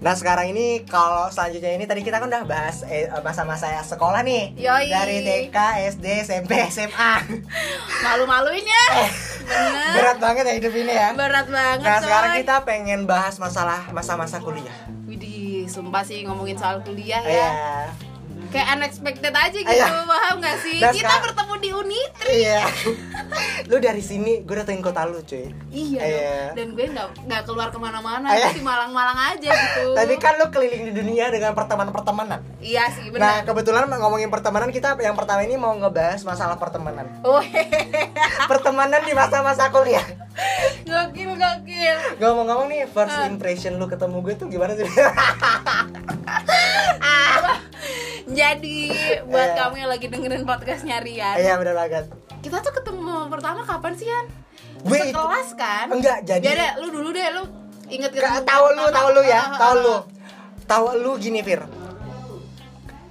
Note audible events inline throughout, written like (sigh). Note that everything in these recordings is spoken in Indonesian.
Nah sekarang ini kalau selanjutnya ini tadi kita kan udah bahas eh, masa-masa sekolah nih Yoi. dari TK, SD, SMP, SMA. (laughs) Malu-maluin ya. Bener. Berat banget ya hidup ini ya. Berat banget Nah coy. sekarang kita pengen bahas masalah masa-masa kuliah. Widih, sumpah sih ngomongin soal kuliah ya. Iya. Kayak unexpected aja gitu, Iya. paham gak sih? Nah, Kita sekarang- bertemu di Unitri. Iya. (laughs) lu dari sini gue datengin kota lu cuy. Iya, Iya. dong. dan gue nggak nggak keluar ke mana-mana, Iya. gue di Malang-Malang aja gitu. (laughs) Tadi kan lu keliling di dunia dengan pertemanan-pertemanan. Iya sih, Nah benar. kebetulan ngomongin pertemanan kita yang pertama ini mau ngebahas masalah pertemanan. Wih, (laughs) Pertemanan di masa-masa kuliah. gokil gokil. Ngomong-ngomong nih first Ah. impression lu ketemu gue tuh gimana sih? Jadi buat Iya. kamu yang lagi dengerin podcastnya Rian, Iya benar banget. kita tuh ketemu pertama kapan sih Yan? Gue itu- Sekelas kan? Enggak, jadi- deh, lu dulu deh, lu inget Gak tahu lu, tahu lu ya, Ah, ah, tahu ah, lu. ah. Tahu lu gini, Fir.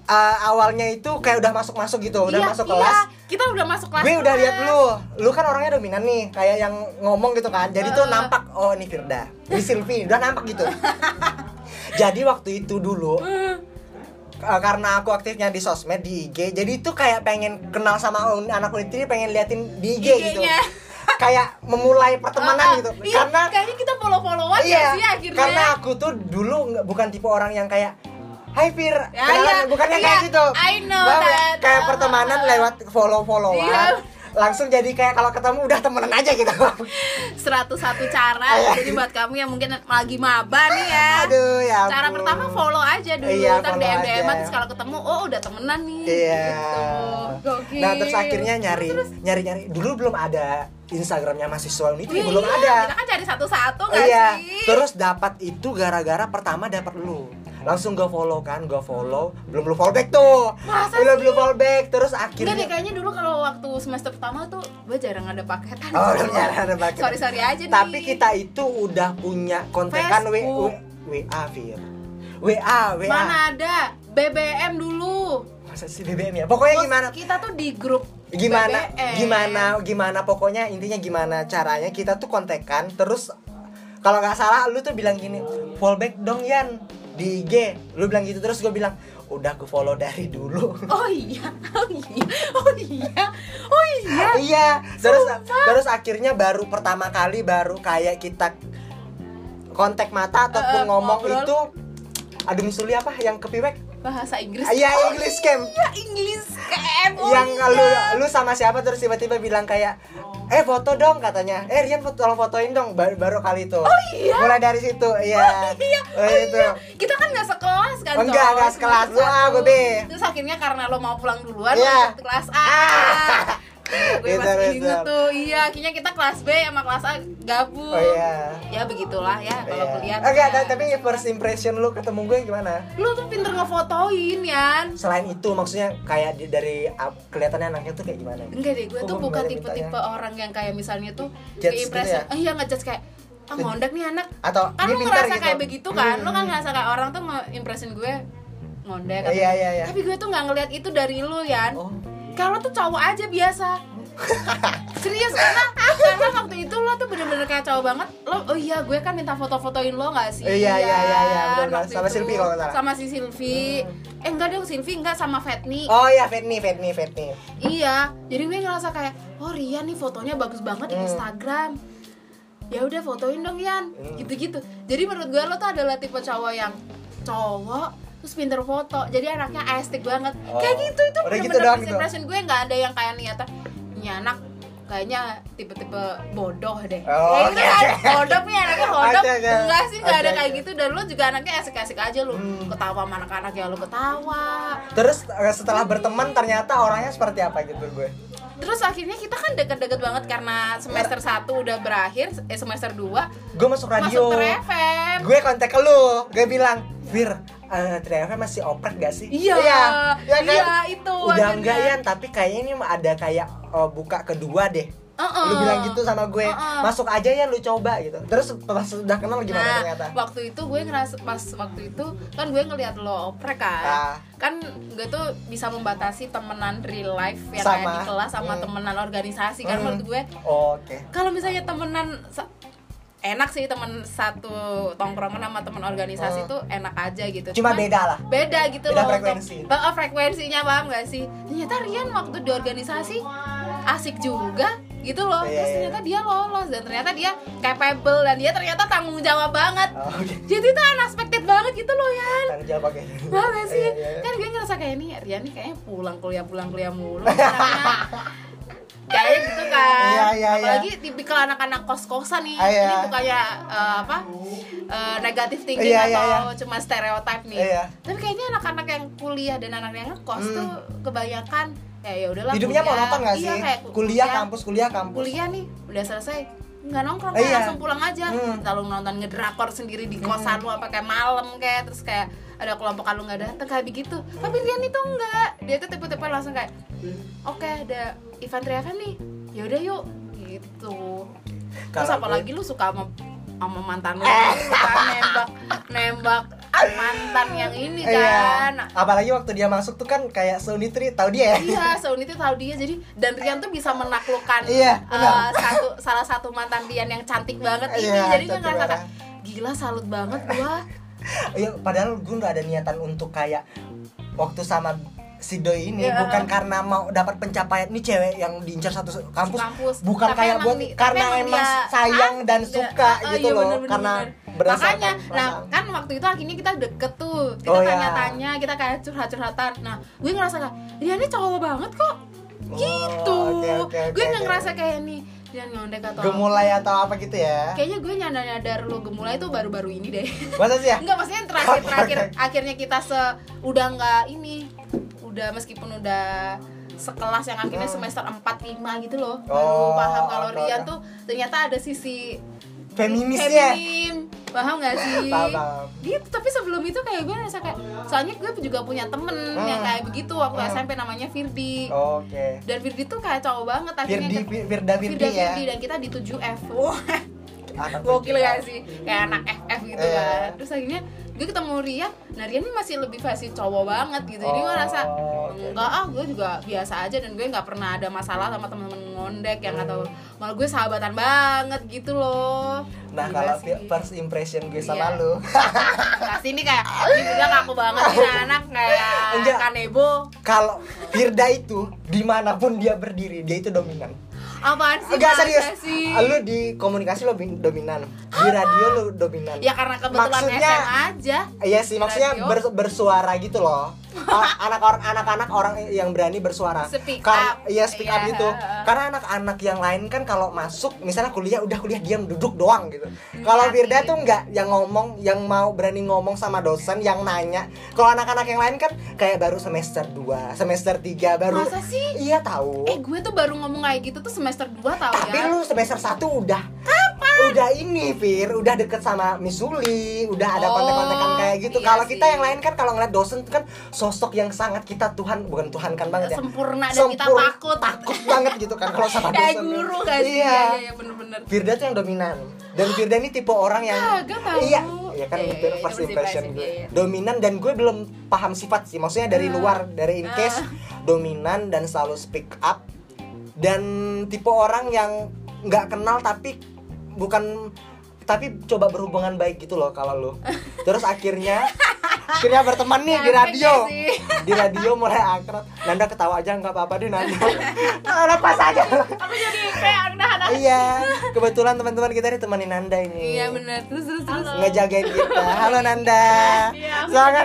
Eh, awalnya itu kayak udah masuk-masuk gitu, udah Iya, masuk iya, kelas. kita udah masuk kelas. Gue udah lihat kelas. lu, lu kan orangnya dominan nih, kayak yang ngomong gitu kan. Jadi tuh Eh. nampak, oh ini Firda, ini Silvi, udah nampak gitu. (laughs) Jadi waktu itu dulu, Eh, karena aku aktifnya di sosmed di IG, jadi itu kayak pengen kenal sama un- anak unit ini, pengen liatin di IG gitu. (laughs) Kayak memulai pertemanan ah. gitu. Iya, Karena kayaknya kita follow-followan iya, ya sih akhirnya. karena aku tuh dulu bukan tipe orang yang kayak Hai Fir, Ya, kenalan." iya, bukan yang iya, kayak gitu. I know Paham ya? that. Kayak pertemanan lewat follow-followan. Iya. Langsung jadi kayak kalau ketemu udah temenan aja gitu. (laughs) 101 cara Iya. jadi buat kamu yang mungkin lagi maba nih ya. Aduh ya. Cara ampun. pertama follow aja dulu, Iya, ntar DM DM terus kalau ketemu oh udah temenan nih. Iya. Gitu. Gokil. Nah terus akhirnya nyari, nyari nyari. Dulu belum ada Instagramnya mahasiswa Unitri, Iya, belum ada. Kita kan cari satu-satu nggak Iya. sih? Terus dapat itu gara-gara pertama dapat lu. Langsung gue follow kan, gue follow. Belum lu follow back tuh. Masa belum lu follow back. Terus Enggak deh, akhirnya kayaknya dulu kalau waktu semester pertama tuh gue jarang ada paketan. Oh, belum jarang ada paketan. Sorry sorry aja nih. Tapi kita itu udah punya kontekan W, W, Facebook. WA, Fir. WA, WA. mana ada BBM dulu. Masa sih BBM ya? Pokoknya Terus gimana? Kita tuh di grup Gimana? BBM. Gimana? Gimana? Pokoknya intinya gimana caranya kita tuh kontekan terus kalau nggak salah lu tuh bilang gini, fallback dong Yan di IG. Lu bilang gitu terus gue bilang udah gue follow dari dulu. (laughs) Oh iya, oh iya, oh iya, oh iya. iya. Terus Sumpah. terus akhirnya baru pertama kali baru kayak kita kontak mata ataupun Eh, ngomong ngobrol. itu aduh misuli apa yang kepiwek? Bahasa Inggris. Iya, English Camp. Iya, Inggris camp. Oh, yang iya. lu lu sama siapa terus tiba-tiba bilang kayak eh foto dong katanya eh Rian foto tolong fotoin dong baru, baru kali itu Oh, iya? mulai dari situ iya Iya, oh, oh itu iya. Kita kan nggak sekelas kan? Oh, enggak, enggak sekelas. Lu A, gue. B. Terus akhirnya karena lo mau pulang duluan, Iya. lo ikut kelas A. gue masih inget tuh, iya. Akhirnya kita kelas B sama kelas A gabung. oh iya Ya begitulah ya kalau Iya. kuliah. Enggak, ya. ta- tapi first impression lu ketemu gue gimana? lu tuh pinter ngefotoin Yan. Selain itu maksudnya kayak di, dari kelihatannya anaknya tuh kayak gimana? Enggak deh, gue tuh bukan tipe-tipe orang yang kayak misalnya tuh kayak gitu impression. ya? Ah iya ngejudge kayak ah ngondek nih anak. Atau Kan dia lu ngerasa gitu? kayak begitu kan? Lu kan Hmm. ngerasa kayak orang tuh nge-impression gue ngondek Iya, iya, iya. Tapi gue tuh nggak ngeliat itu dari lu, Yan. Oh. Kalau tuh cowok aja biasa. (laughs) Serius karena karena waktu itu lo tuh bener-bener kayak cowok banget. Lo oh iya gue kan minta foto-fotoin lo nggak sih? Iya, iya, iya, iya, benar, waktu Sama itu. Silvi kalau nggak salah. Sama si Silvi. Eh enggak dong Silvi enggak sama Fatni. Oh iya, Fatni, Fatni, Fatni. Iya, jadi gue ngerasa kayak, oh Rian nih fotonya bagus banget di Hmm. Instagram. Ya udah fotoin dong Yan, Hmm. gitu-gitu. Jadi menurut gue lo tuh adalah tipe cowok yang cowok terus pinter foto. Jadi anaknya estetik banget. Oh. Kayak gitu itu gitu bener-bener gitu? impression gue nggak ada yang kayak niatan ini anak kayaknya tipe-tipe bodoh deh. Oh, Kayak gitu oke, kan, bodoh nih anaknya bodoh. Enggak sih, nggak ada kayak gitu. Dan lo juga anaknya asik-asik aja lo. Hmm. Ketawa sama anak-anak ya lo ketawa. Terus eh, setelah berteman ternyata orangnya seperti apa gitu gue? Terus akhirnya kita kan deket-deket banget karena semester 1 udah berakhir, eh semester 2 Gue masuk radio. masuk FM. Gue kontak ke lu, gue bilang, Fir, eh Tri FM masih oprek gak sih? Iya, iya, iya kan? iya, itu Udah akhirnya. enggak ya, tapi kayaknya ini ada kayak eh, buka kedua deh. Uh-uh. lu bilang gitu sama gue Uh-uh. masuk aja ya lu coba gitu terus pas udah kenal gimana nah, ternyata waktu itu gue ngerasa pas waktu itu kan gue ngeliat lo oprek kan Ah. kan gue tuh bisa membatasi temenan real life yang Sama. kayak di kelas sama Hmm. temenan organisasi kan Hmm. menurut gue oke kalau misalnya temenan enak sih temen satu tongkrongan sama temen organisasi Hmm. tuh enak aja gitu cuma Cuman beda lah beda gitu Beda loh frekuensi. untuk Ba- frekuensinya paham gak sih ternyata Rian waktu di organisasi asik juga gitu loh Iya, terus iya. ternyata dia lolos dan ternyata dia capable dan dia ternyata tanggung jawab banget Oh, oke jadi itu unexpected banget gitu loh Yan tanggung jawab oke Paham gak sih? Iya, iya, iya. Kan gue ngerasa kayak nih Rian nih kayaknya pulang kuliah pulang kuliah mulu (laughs) Kayaknya gitu kan Iya, iya, iya. Apalagi tipikal anak-anak kos-kosan nih Ah, iya. Ini bukannya eh, apa eh, Negatif thinking Iya, iya, atau cuma stereotip nih Iya. Tapi kayaknya anak-anak yang kuliah dan anak yang ngekos Hmm. tuh kebanyakan ya ya udahlah hidupnya kuliah. monoton gak Iya, sih? kayak kuliah kampus kuliah kampus. Kuliah nih udah selesai. Nggak nongkrong Iya. kayak langsung pulang aja. Hmm. lalu nonton ngedrakor sendiri di kosan lu apa kayak malam kayak terus kayak ada kelompok lu nggak datang kayak begitu. Tapi Rian itu enggak dia tuh tipe-tipe langsung kayak oke ada event event nih. Yaudah yuk. Gitu. Terus Kalau apalagi lu suka sama sama mantan lu. Suka nembak nembak mantan yang ini Iya. kan. Apalagi waktu dia masuk tuh kan kayak seunitri tahu dia ya? Iya Seunit itu tahu dia. Jadi dan Rian tuh bisa menaklukkan Iya, benar. satu salah satu mantan Rian yang cantik banget ini. Iya, jadi gue ngerasa gila salut banget gua. Iya, padahal gue nggak ada niatan untuk kayak waktu sama si Doi ini Iya. bukan karena mau dapat pencapaian ini cewek yang diincar satu kampus, Kampus. bukan Tapi kayak buat tapi karena emang dia sayang dan asik suka dan- ah, gitu iya, loh bener, bener, karena bener. berdasarkan makanya nah kan waktu itu akhirnya kita deket tuh kita Oh, iya. tanya-tanya kita kayak curhat-curhatan nah gue ngerasa kayak Rian ini cowok banget kok gitu Oh, oke, oke, oke, gue nggak oke. ngerasa kayak nih Rian ngondek atau gemulai atau apa gitu ya? Kayaknya gue nyadar-nyadar lo gemulai itu baru-baru ini deh. Masa sih ya? Enggak maksudnya terakhir (laughs) terakhir akhirnya kita se udah nggak ini udah meskipun udah sekelas yang akhirnya semester 4 5 gitu loh. Baru Oh, paham kalau Rian tuh ternyata ada sisi feminisnya feminim. Paham gak sih? Paham, paham. Gitu, tapi sebelum itu kayak gue ngerasa kayak soalnya gue juga punya temen Hmm. yang kayak begitu waktu Hmm. SMP namanya Firdi. oke Dan Firdi tuh kayak cowok banget akhirnya Firdi Firda Firdi Firda ya Firdi dan kita di 7F. Wah, Anak gokil gak sih kayak anak FF gitu Iya. kan terus akhirnya gue ketemu Rian nah Rian ini masih lebih versi cowok banget gitu jadi gue Oh, rasa oke. enggak ah gue juga biasa aja dan gue nggak pernah ada masalah sama temen-temen ngondek yang atau malah gue sahabatan banget gitu loh nah Gila kalau sih. first impression gue sama Iya. lu (laughs) Nah, sini kayak ini bilang aku banget ini (laughs) anak kayak Enggak. kanebo kalau Firda itu di mana pun dia berdiri dia itu dominan apaan sih Enggak serius. Sih? lu di komunikasi lo dominan. Di radio lu dominan. Ya karena kebetulan Maksudnya- SMA aja. Iya sih, maksudnya ber- bersuara gitu loh. A- anak orang anak-anak orang yang berani bersuara. Speak up. Iya, speak up Iya. gitu. Karena anak-anak yang lain kan kalau masuk misalnya kuliah udah kuliah diam duduk doang gitu. Kalau Firda tuh enggak yang ngomong, yang mau berani ngomong sama dosen, yang nanya. Kalau anak-anak yang lain kan kayak baru semester 2, semester 3 baru. Masa sih? Iya tahu. eh gue tuh baru ngomong kayak gitu tuh semester 2 tau Tapi ya lu semester 1 udah Udah ini Fir, udah deket sama Miss Uli, udah ada Oh, kontek-kontekan kayak gitu. iya kalau kita yang lain kan kalau ngeliat dosen tuh kan sosok yang sangat kita Tuhan, bukan Tuhan kan banget ya. sempurna dan kita Sempur- takut Takut banget gitu kan kalau sama kayak dosen. guru gak sih Iya. iya iya bener-bener Firda tuh yang dominan. Dan Firda ini tipe orang yang tahu. Iya, iya kan Iya, itu iya, first itu impression gue. iya, iya. Dominan dan gue belum paham sifat sih. Maksudnya dari Ah. luar, dari in case Ah. dominan dan selalu speak up dan tipe orang yang nggak kenal tapi bukan tapi coba berhubungan baik gitu loh kalau lu. (laughs) Terus akhirnya akhirnya berteman nih di radio. (laughs) Di radio mulai akrab. Nanda ketawa aja nggak apa-apa deh Nanda. Lepas aja. aku jadi kayak anak-anak (laughs) iya, kebetulan teman-teman kita ditemenin Nanda ini. iya bener terus terus terus ngejagain kita. Halo Nanda. Iya. Sangat.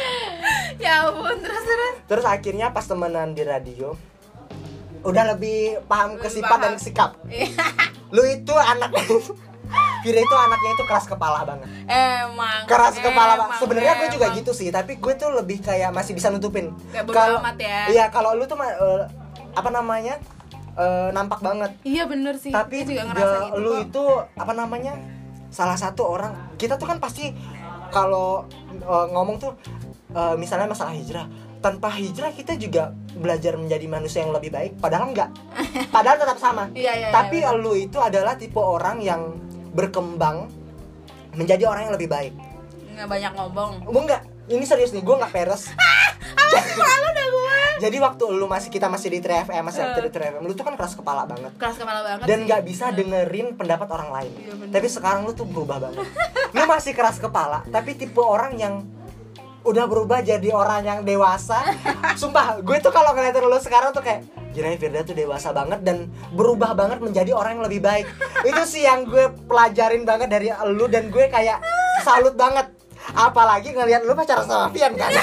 (laughs) ya ampun terus terus Terus akhirnya pas temenan di radio udah lebih paham ke sifat dan sikap. Iya. Lu itu anak Vira itu anaknya itu keras kepala banget. emang Keras kepala banget. Sebenarnya gue juga gitu sih, tapi gue tuh lebih kayak masih bisa nutupin. Kalau ya. Iya, kalau lu tuh eh, apa namanya? eh, nampak banget. iya bener sih tapi juga ya, ngerasa gitu lu kok. itu apa namanya salah satu orang kita tuh kan pasti kalau uh, ngomong tuh uh, misalnya masalah hijrah tanpa hijrah kita juga belajar menjadi manusia yang lebih baik padahal enggak (laughs) padahal tetap sama Iya, iya, iya, tapi benar. lu itu adalah tipe orang yang berkembang menjadi orang yang lebih baik. Nggak banyak ngomong gue enggak ini serius nih gue nggak peres. (laughs) Dah gue jadi waktu lu masih kita masih di 3FM masih Eh. aktif di 3FM lu tuh kan keras kepala banget. Keras kepala banget dan nggak bisa dengerin pendapat orang lain. Iya, tapi sekarang lu tuh berubah banget. Lu masih keras kepala tapi tipe orang yang udah berubah jadi orang yang dewasa. (laughs) Sumpah gue tuh kalau ngeliatin lu sekarang tuh kayak ya, Firda tuh dewasa banget dan berubah banget menjadi orang yang lebih baik. (laughs) Itu sih yang gue pelajarin banget dari lu dan gue kayak salut banget. Apalagi ngeliat lu pacaran sama Pian kan? (laughs)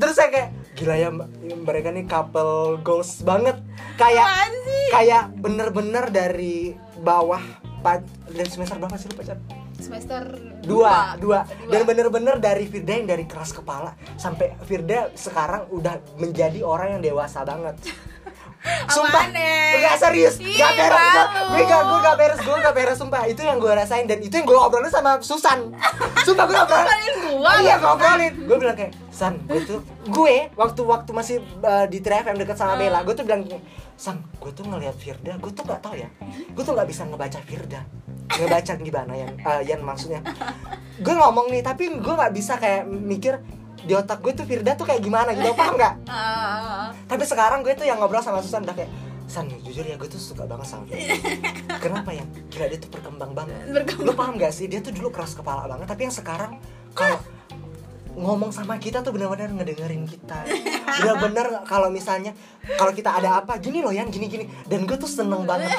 Terus saya kayak Gila ya mereka nih couple goals banget. Kayak kayak bener-bener dari bawah dari semester berapa sih lu pacaran? Semester dua, dua. Dua. dan bener-bener dari Firda yang dari keras kepala sampai Firda sekarang udah menjadi orang yang dewasa banget. (laughs) Sumpah. Nek? nggak serius. Ih, nggak beres gue nggak gue nggak beres gue nggak beres sumpah. Itu yang gue rasain dan itu yang gue obrolin sama Susan. (laughs) Sumpah gue obrolin gua? iya gue obrolin. Gue bilang kayak San gue tuh gue waktu waktu masih uh, di 3FM dekat sama Hmm. Bella gue tuh bilang San gue tuh ngelihat Firda gue tuh nggak tahu ya. Gue tuh nggak bisa ngebaca Firda ngebaca gimana yang uh, yang maksudnya. Gue ngomong nih tapi gue nggak bisa kayak mikir di otak gue tuh Firda tuh kayak gimana gitu paham nggak (laughs) Ah, tapi sekarang gue tuh yang ngobrol sama Susan udah kayak San jujur ya gue tuh suka banget sama Firda. (laughs) Kenapa ya? Gila dia tuh berkembang banget. Berkembang. lu paham gak sih? Dia tuh dulu keras kepala banget tapi yang sekarang kalau ngomong sama kita tuh benar-benar ngedengerin kita. Benar-benar kalau misalnya kalau kita ada apa gini loh Yan gini gini. Dan gue tuh seneng banget.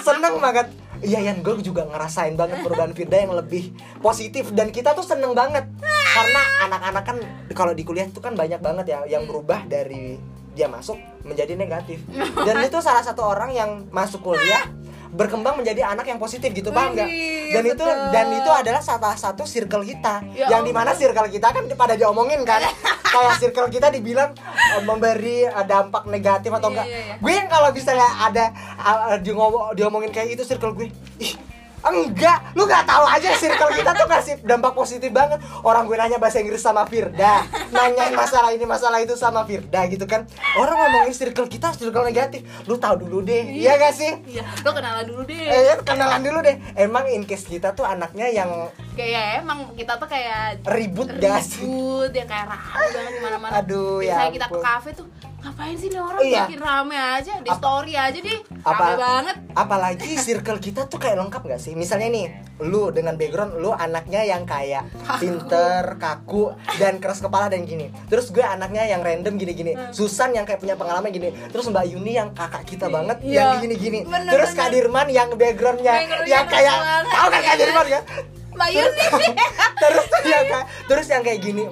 Seneng banget. Iya Yan gue juga ngerasain banget perubahan Firda yang lebih positif. Dan kita tuh seneng banget. Karena anak-anak kan kalau di kuliah tuh kan banyak banget ya yang berubah dari dia masuk menjadi negatif. Dan itu salah satu orang yang masuk kuliah berkembang menjadi anak yang positif gitu paham nggak Widih, dan itu betul. dan itu adalah salah satu circle kita Ya yang Allah. di mana circle kita kan pada diomongin kan (laughs) kayak circle kita dibilang eh, memberi eh, dampak negatif atau Iya, enggak iya, iya. gue yang kalau misalnya ada uh, di ngomong diomongin kayak itu circle gue ih enggak lu nggak tahu aja circle kita tuh kasih dampak positif banget. Orang gue nanya bahasa Inggris sama Firda nanyain masalah ini masalah itu sama Firda gitu kan. Orang ngomongin circle kita circle negatif. Lu tahu dulu deh iya. gak sih? Iya lo kenalan dulu deh. Eh, ya, kenalan dulu deh. Emang in case kita tuh anaknya yang kayak emang kita tuh kayak ribut gak sih? ribut yang kayak rame banget ke mana-mana Aduh, ya Biasanya kita ke ampun. kafe tuh ngapain sih nih orang Iya. bikin rame aja di Apa- story aja deh Apa rame banget Apalagi (laughs) circle kita tuh kayak lengkap gak sih? Misalnya nih, lu dengan background lu anaknya yang kayak (laughs) pinter, kaku, dan keras kepala dan gini. Terus gue anaknya yang random gini-gini. Susan yang kayak punya pengalaman gini. Terus Mbak Yuni yang kakak kita banget Iya. yang gini-gini. Bener, Terus bener. Kak Dirman yang backgroundnya Backgroundnya yang kayak tahu kan Kak Dirman ya? Mbak Yuni (laughs) Terus yang kayak terus yang kayak gini.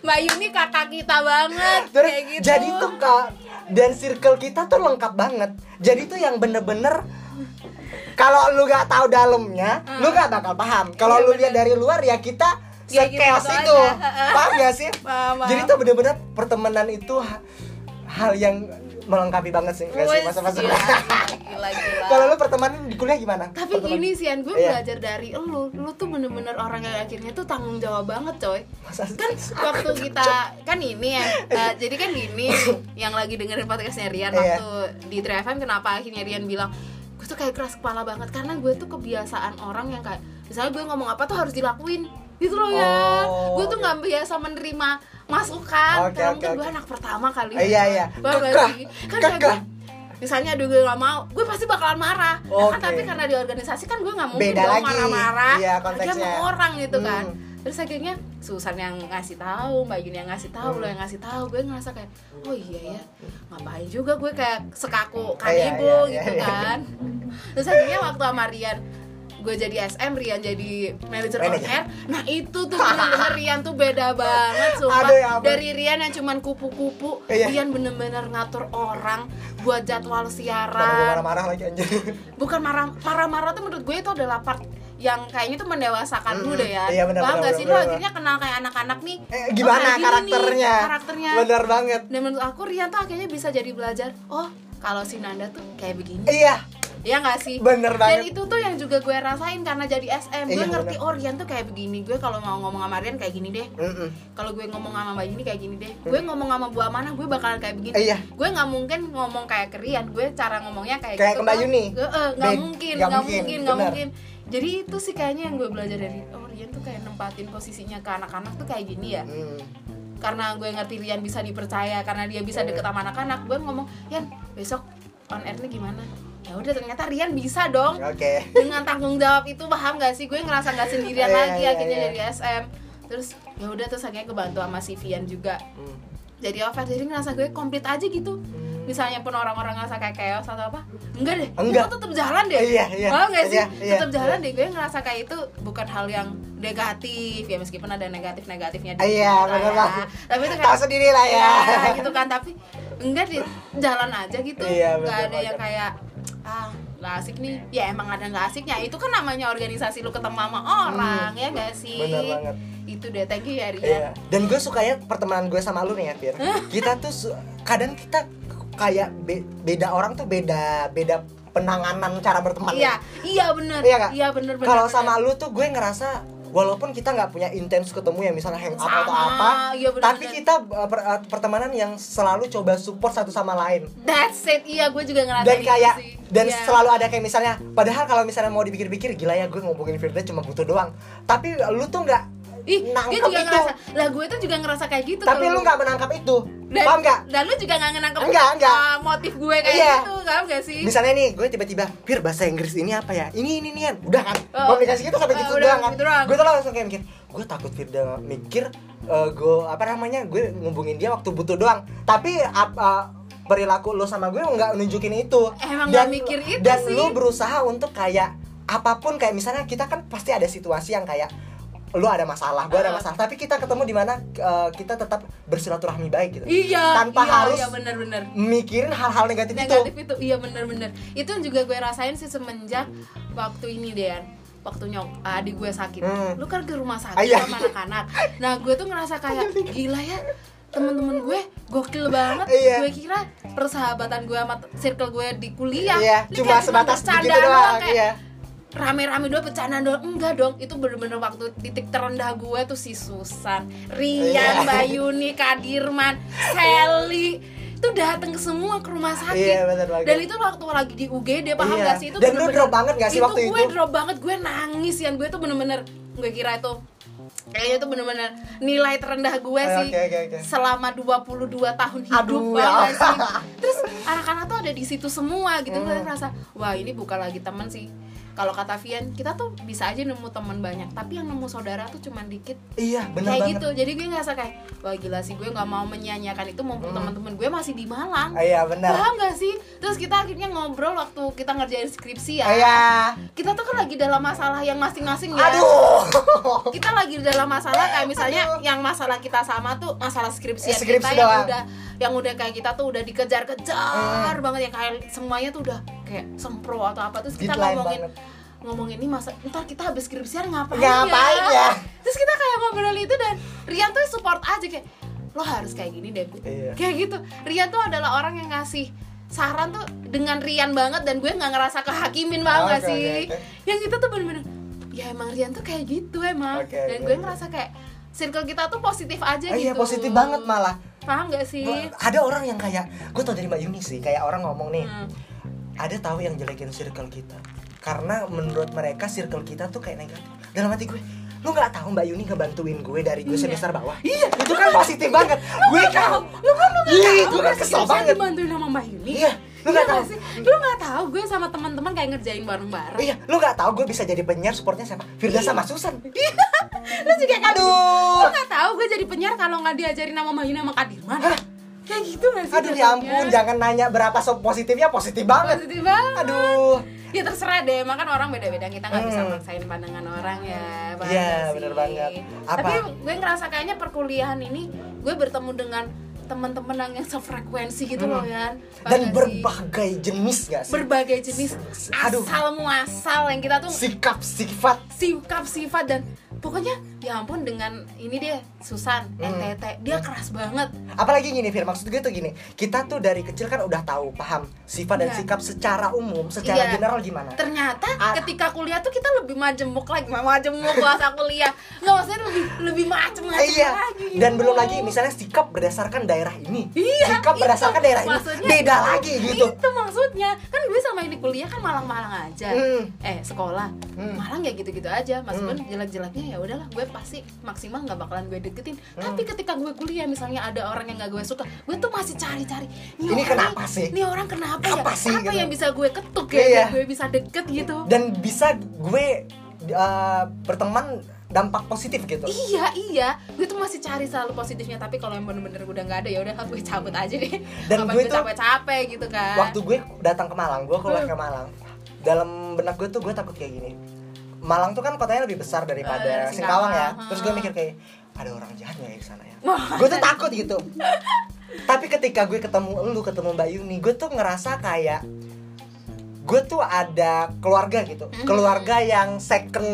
Mbak Yuni kakak kita banget Terus kayak gitu jadi tuh kak dan circle kita tuh lengkap banget. Jadi tuh yang bener-bener kalau lu gak tahu dalamnya, lu gak bakal paham. Kalau Hmm. Iya, lu lihat dari luar ya kita Ya, gitu sekeos aja. itu. Paham gak sih? Paham, paham. Jadi tuh bener-bener pertemanan itu ha- hal yang melengkapi banget sih, gak sih Wes, masa-masa. gila, gila, gila. (laughs) Kalau lu pertemanan di kuliah gimana? tapi Pertemanan- gini sih An, gue Iya. belajar dari lu lu tuh bener-bener orang yang akhirnya tuh tanggung jawab banget coy Masa- kan waktu kita kan ini ya (laughs) eh, jadi kan gini yang lagi dengerin podcastnya Rian Iya. waktu di 3FM kenapa akhirnya Rian bilang gue tuh kayak keras kepala banget karena gue tuh kebiasaan orang yang kayak misalnya gue ngomong apa tuh harus dilakuin gitu loh ya Oh, gue tuh nggak biasa menerima masukan oke, mungkin gue oke. anak pertama kali Eh, iya, iya. Gak kan kayak kekeh. gue misalnya aduh gue gak mau gue pasti bakalan marah Nah, kan tapi karena di organisasi kan gue nggak mungkin Beda dong lagi. marah-marah Iya, konteksnya. sama orang gitu kan Hmm. terus akhirnya Susan yang ngasih tahu Mbak Yuni yang ngasih tahu Hmm. lo yang ngasih tahu gue ngerasa kayak oh iya ya ngapain juga gue kayak sekaku kan Iya, ibu iya, gitu iya, iya. kan terus akhirnya waktu sama Rian gue jadi SM Rian jadi manager on air. Nah itu tuh bener-bener (laughs) Rian tuh beda banget sumpah. Aduh, ya dari Rian yang cuman kupu-kupu Iya. Rian bener-bener ngatur orang buat jadwal siaran. Marah-marah lagi anjir. (laughs) bukan marah marah-marah tuh menurut gue itu adalah part yang kayaknya tuh mendewasakan lu Mm, deh ya. Iya, benar, paham gak sih? Benar, lu akhirnya kenal kayak anak-anak nih. Eh, oh, gimana kayak gini nih, karakternya? karakternya. Bener banget. dan menurut aku Rian tuh akhirnya bisa jadi belajar oh kalau si Nanda tuh kayak begini. Iya, ya nggak sih? Bener dan banget. itu tuh yang juga gue rasain karena jadi SM gue Iya, ngerti bener. oh Rian tuh kayak begini. Gue kalau mau ngomong sama Rian kayak gini deh. Kalau gue ngomong sama Mbak Yuni kayak gini deh. Gue ngomong sama Bu Amanah gue bakalan kayak begini. Iya. gue nggak mungkin ngomong kayak ke Rian. Gue cara ngomongnya kayak Kayak gitu Mbak Yuni? eh, nggak Be- mungkin nggak mungkin, nggak mungkin. Jadi itu sih kayaknya yang gue belajar dari oh Rian tuh kayak nempatin posisinya ke anak-anak tuh kayak gini ya. Hmm. karena gue ngerti Rian bisa dipercaya karena dia bisa deket sama anak-anak gue ngomong Rian besok on airnya gimana ya udah ternyata Rian bisa dong Oke. dengan tanggung jawab itu paham gak sih gue ngerasa nggak sendirian (laughs) Iya, lagi iya, akhirnya iya. dari SM terus ya udah terus akhirnya kebantu sama si Vian juga Hmm. jadi over jadi ngerasa gue komplit aja gitu misalnya pun orang-orang ngerasa kayak chaos atau apa enggak deh Enggak. gue tetap jalan deh Iya, iya. paham gak sih Iya, iya, tetap jalan iya. deh gue ngerasa kayak itu bukan hal yang negatif ya meskipun ada negatif negatifnya Iya, bener banget. tapi itu Tahu sendiri lah ya. ya, gitu kan tapi enggak di jalan aja gitu Iya, nggak ada yang kayak ah nggak asik nih ya emang ada nggak asiknya itu kan namanya organisasi lu ketemu sama orang ya gak sih Hmm. Bener banget. itu deh thank you ya Ria Iya. Dan gue sukanya pertemanan gue sama lu nih ya, Fir. (laughs) Kita tuh kadang kita kayak be- beda orang tuh beda beda penanganan cara berteman. iya iya bener Iya nggak? iya bener bener Kalau sama lu tuh gue ngerasa walaupun kita nggak punya intens ketemu ya misalnya hang out atau apa, iya bener, tapi bener. kita uh, per- uh, pertemanan yang selalu coba support satu sama lain. that's it iya gue juga ngerasain dan kayak sih. dan Iya. selalu ada kayak misalnya padahal kalau misalnya mau dipikir-pikir gila ya gue ngomongin Firda cuma butuh doang tapi lu tuh nggak ih nangkep juga itu. ngerasa lah gue tuh juga ngerasa kayak gitu tapi lu nggak menangkap itu. Dan, paham nggak? dan lu juga nggak nangkep Enggak, enggak. uh, motif gue kayak Iya. gitu kan gak sih? Misalnya nih gue tiba-tiba Fir bahasa Inggris ini apa ya? Ini ini nih udah kan? Oh. komunikasi kita sampai Oh, gitu udah, doang kan? gitu doang. gue tuh langsung kayak mikir gue takut Firda mikir eh, gue apa namanya gue ngubungin dia waktu butuh doang. Tapi apa perilaku lu sama gue nggak nunjukin itu. Emang nggak mikir itu dan sih. lu berusaha untuk kayak apa pun kayak misalnya kita kan pasti ada situasi yang kayak lu ada masalah, gue ada Ah. masalah, tapi kita ketemu di mana eh, kita tetap bersilaturahmi baik gitu. iya Tanpa iya, harus iya bener-bener mikirin hal-hal negatif, negatif itu. itu iya bener-bener itu juga gue rasain sih semenjak waktu ini deh waktu nyok adik gue sakit Hmm. lu kan ke rumah sakit Ah, iya. sama anak-anak nah gue tuh ngerasa kayak (laughs) gila ya temen-temen gue gokil banget Iya. gue kira persahabatan gue sama circle gue di kuliah Iya, cuma sebatas bercandaan begitu doang, kayak iya. Rame-rame doang bercandaan doang enggak dong itu bener-bener waktu titik terendah gue tuh si Susan Rian Iya. Bayuni Kadirman Sally itu datang ke semua ke rumah sakit Iya, bener banget. dan itu waktu lagi di UGD paham Iya. gak sih itu Dan lu drop banget gak sih waktu gue itu? drop banget gue nangis ya gue tuh bener-bener gue kira itu kayaknya itu bener-bener nilai terendah gue sih oke, oke, oke. selama 22 tahun hidup Aduh, ya. sih terus anak-anak tuh ada di situ semua gitu gue Hmm. ngerasa wah ini bukan lagi teman sih kalau kata Vian kita tuh bisa aja nemu teman banyak tapi yang nemu saudara tuh cuman dikit Iya, bener kayak banget. gitu jadi gue ngerasa kayak wah gila sih gue nggak mau menyanyiakan itu mumpung Hmm. teman-teman gue masih di Malang Iya, bener. paham gak sih terus kita akhirnya ngobrol waktu kita ngerjain skripsi ya Iya. kita tuh kan lagi dalam masalah yang masing-masing ya Aduh. kita lagi dalam masalah kayak misalnya yang masalah kita sama tuh masalah skripsi Skripsi kita yang udah yang udah kayak kita tuh udah dikejar-kejar banget ya kayak semuanya tuh udah kayak sempro atau apa terus kita Deadline ngomongin banget. ngomongin ini masa ntar kita habis skripsian ngapain, Ngapain ya? terus kita kayak ngobrol itu dan Rian tuh support aja kayak lo harus kayak gini deh Bu." Iya. kayak gitu Rian tuh adalah orang yang ngasih saran tuh dengan Rian banget dan gue nggak ngerasa kehakimin banget Oke, sih oke, oke. yang kita tuh bener-bener ya emang Rian tuh kayak gitu emang Oke, dan oke, gue ngerasa kayak circle kita tuh positif aja Ah, gitu Iya, positif banget malah. paham gak sih Ada orang yang kayak gue tau dari Mbak Yuni sih, kayak orang ngomong nih, Hmm. Ada tahu yang jelekin circle kita. Karena menurut mereka circle kita tuh kayak negatif. Dalam hati gue, lu nggak tahu Mbak Yuni ngebantuin gue dari gue Iya. semester bawah. Iya, itu kan positif banget. gue kan, lu kan lu Iya, nggak tahu gue kan kesel banget. dibantuin sama Mbak Yuni Iya, lu nggak Iya tahu. sih? lu nggak tahu gue sama teman-teman kayak ngerjain bareng-bareng Iya, lu nggak tahu gue bisa jadi penyiar supportnya siapa? Firda sama Susan. lu juga kan lu nggak tahu gue jadi penyiar kalau nggak diajarin nama Mbak Yuni sama Kadirman? Kayak gitu nggak sih Aduh ya ampun, jangan nanya berapa sop positifnya positif banget. positif banget Aduh. ya terserah deh emang kan orang beda-beda kita nggak bisa Hmm. maksain pandangan orang ya Iya, sih? bener banget. Apa? tapi gue ngerasa kayaknya perkuliahan ini gue bertemu dengan teman-teman yang yang sefrekuensi gitu loh ya Dan berbagai jenis gak sih? berbagai jenis Aduh. asal muasal yang kita tuh Sikap, sifat sikap sifat dan pokoknya ya ampun dengan ini dia Susan Hmm. NTT dia keras banget apalagi gini Fir maksud gue tuh gini kita tuh dari kecil kan udah tahu paham sifat dan Iya. sikap secara umum secara Iya. general gimana ternyata Ah. ketika kuliah tuh kita lebih majemuk lagi majemuk masa kuliah nggak maksudnya lebih lebih macem macem iya lagi dan gitu. belum lagi misalnya sikap berdasarkan daerah ini Iya, sikap itu. berdasarkan daerah ini Maksudnya- beda lagi gitu itu maksudnya kan gue sama ini kuliah kan malang-malang aja Hmm. eh sekolah Hmm. malang ya gitu-gitu aja meskipun jelek-jeleknya ya udahlah gue pasti maksimal nggak bakalan gue deketin Hmm. tapi ketika gue kuliah misalnya ada orang yang nggak gue suka gue tuh masih cari-cari Ini orang kenapa sih? ini orang kenapa ya Apa sih, apa gitu. yang bisa gue ketuk ya Iya. gue bisa deket gitu dan bisa gue uh, berteman dampak positif gitu. Iya iya, gue tuh masih cari selalu positifnya tapi kalau yang bener-bener udah nggak ada ya udah gue cabut aja deh. Dan gue gue capek-capek gitu kan. waktu gue datang ke Malang gue kuliah ke Malang dalam benak gue tuh gue takut kayak gini. Malang tuh kan kotanya lebih besar daripada Eh, Singkawang ya. Terus gue mikir kayak ada orang jahat nggak ya di sana ya? Gue tuh takut gitu. Tapi ketika gue ketemu lu ketemu Mbak Yuni gue tuh ngerasa kayak gue tuh ada keluarga gitu Mhm. keluarga yang second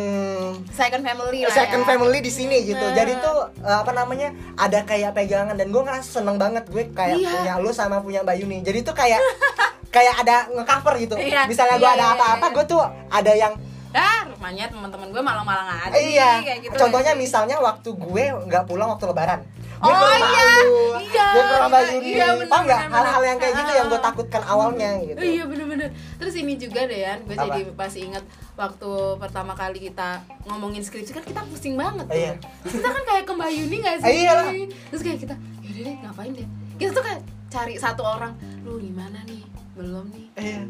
second family lah second ya. family di sini gitu. Nah. Jadi tuh eh, apa namanya? Ada kayak pegangan dan gue ngerasa seneng banget gue kayak Iya. punya lu sama punya Mbak Yuni. Jadi tuh kayak kayak ada ngecover gitu. Iya, Misalnya gue iya, ada iya, apa-apa, iya. gue tuh ada yang Ah, rumahnya teman-teman gue malang-malang aja iya. kayak gitu. Contohnya misalnya waktu gue nggak pulang waktu Lebaran. Oh, iya, iya, gue rumah Mbak iya, iya, Paham nggak? bener, Hal-hal yang kayak gitu yang gue takutkan awalnya gitu. Iya bener-bener Terus ini juga deh ya Gue jadi masih ingat Waktu pertama kali kita ngomongin skripsi kan kita pusing banget tuh Iya. Terus kita kan kayak ke Mbak Yuni gak sih? Iyalah. Terus kayak kita Yaudah deh ngapain deh Kita tuh kayak cari satu orang Lu gimana nih? Belum nih Iya.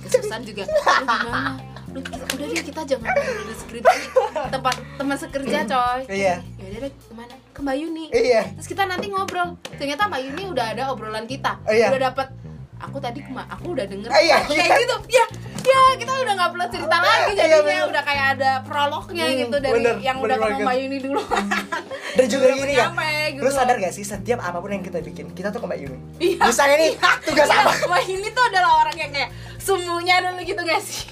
kesusahan juga lu gimana lu udah deh kita jangan ngobrol skripsi tempat teman sekerja coy Iya. ya udah deh ke mana ke Mbak Yuni Iya. terus kita nanti ngobrol ternyata Mbak Yuni udah ada obrolan kita Oh, iya. udah dapet aku tadi kema aku udah denger Eh, iya, kayak iya. gitu ya ya kita udah nggak perlu cerita lagi Iya, jadinya bener. udah kayak ada prolognya Hmm, gitu dari bener, yang bener udah ketemu. Mbak Yuni dulu Dan juga Udah gini ya, gitu lu sadar gak sih setiap apa pun yang kita bikin, kita tuh ke Mbak Yuni. Iya. Misalnya nih, tugas Iya, apa? Mbak Yuni tuh adalah orang yang kayak sumunya dulu gitu gak sih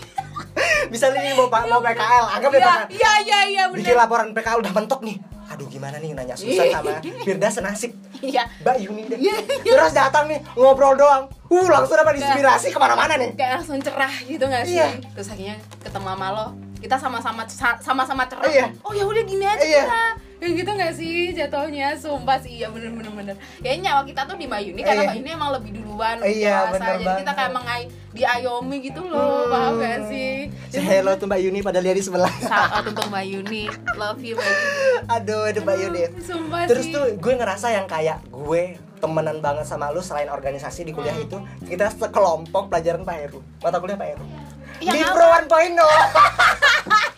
Misalnya nih mau, mau PKL, anggap deh Iya, iya, iya, iya, bikin laporan PKL udah mentok nih aduh gimana nih nanya (laughs) Susan sama Firda senasib Iya, Mbak Yuni deh Iya, terus datang nih ngobrol doang uh langsung dapat inspirasi ke mana-mana nih kayak langsung cerah gitu gak sih? Iya. Terus akhirnya ketemu sama lo, kita sama-sama sama-sama cerah. Iya. Oh ya udah gini aja Iya. kita. Kayak gitu gak sih jatuhnya? Sumpah sih, iya bener-bener bener. Kayaknya nyawa kita tuh di Mbak Yuni karena Iya. Mbak Yuni emang lebih duluan, Iya, dewasa. bener Jadi kita banget. kayak mengai diayomi gitu loh, paham gak sih? Say hello tuh Mbak Yuni pada lihat di sebelah out untuk Mbak Yuni, love you Mbak Yuni. (laughs) aduh itu Mbak Yuni Sumpah terus sih. tuh gue ngerasa yang kayak gue temenan banget sama lu selain organisasi di kuliah Hmm. itu kita sekelompok pelajaran Pak Heru mata kuliah Pak Heru Yang di? Pro 1.0 (laughs)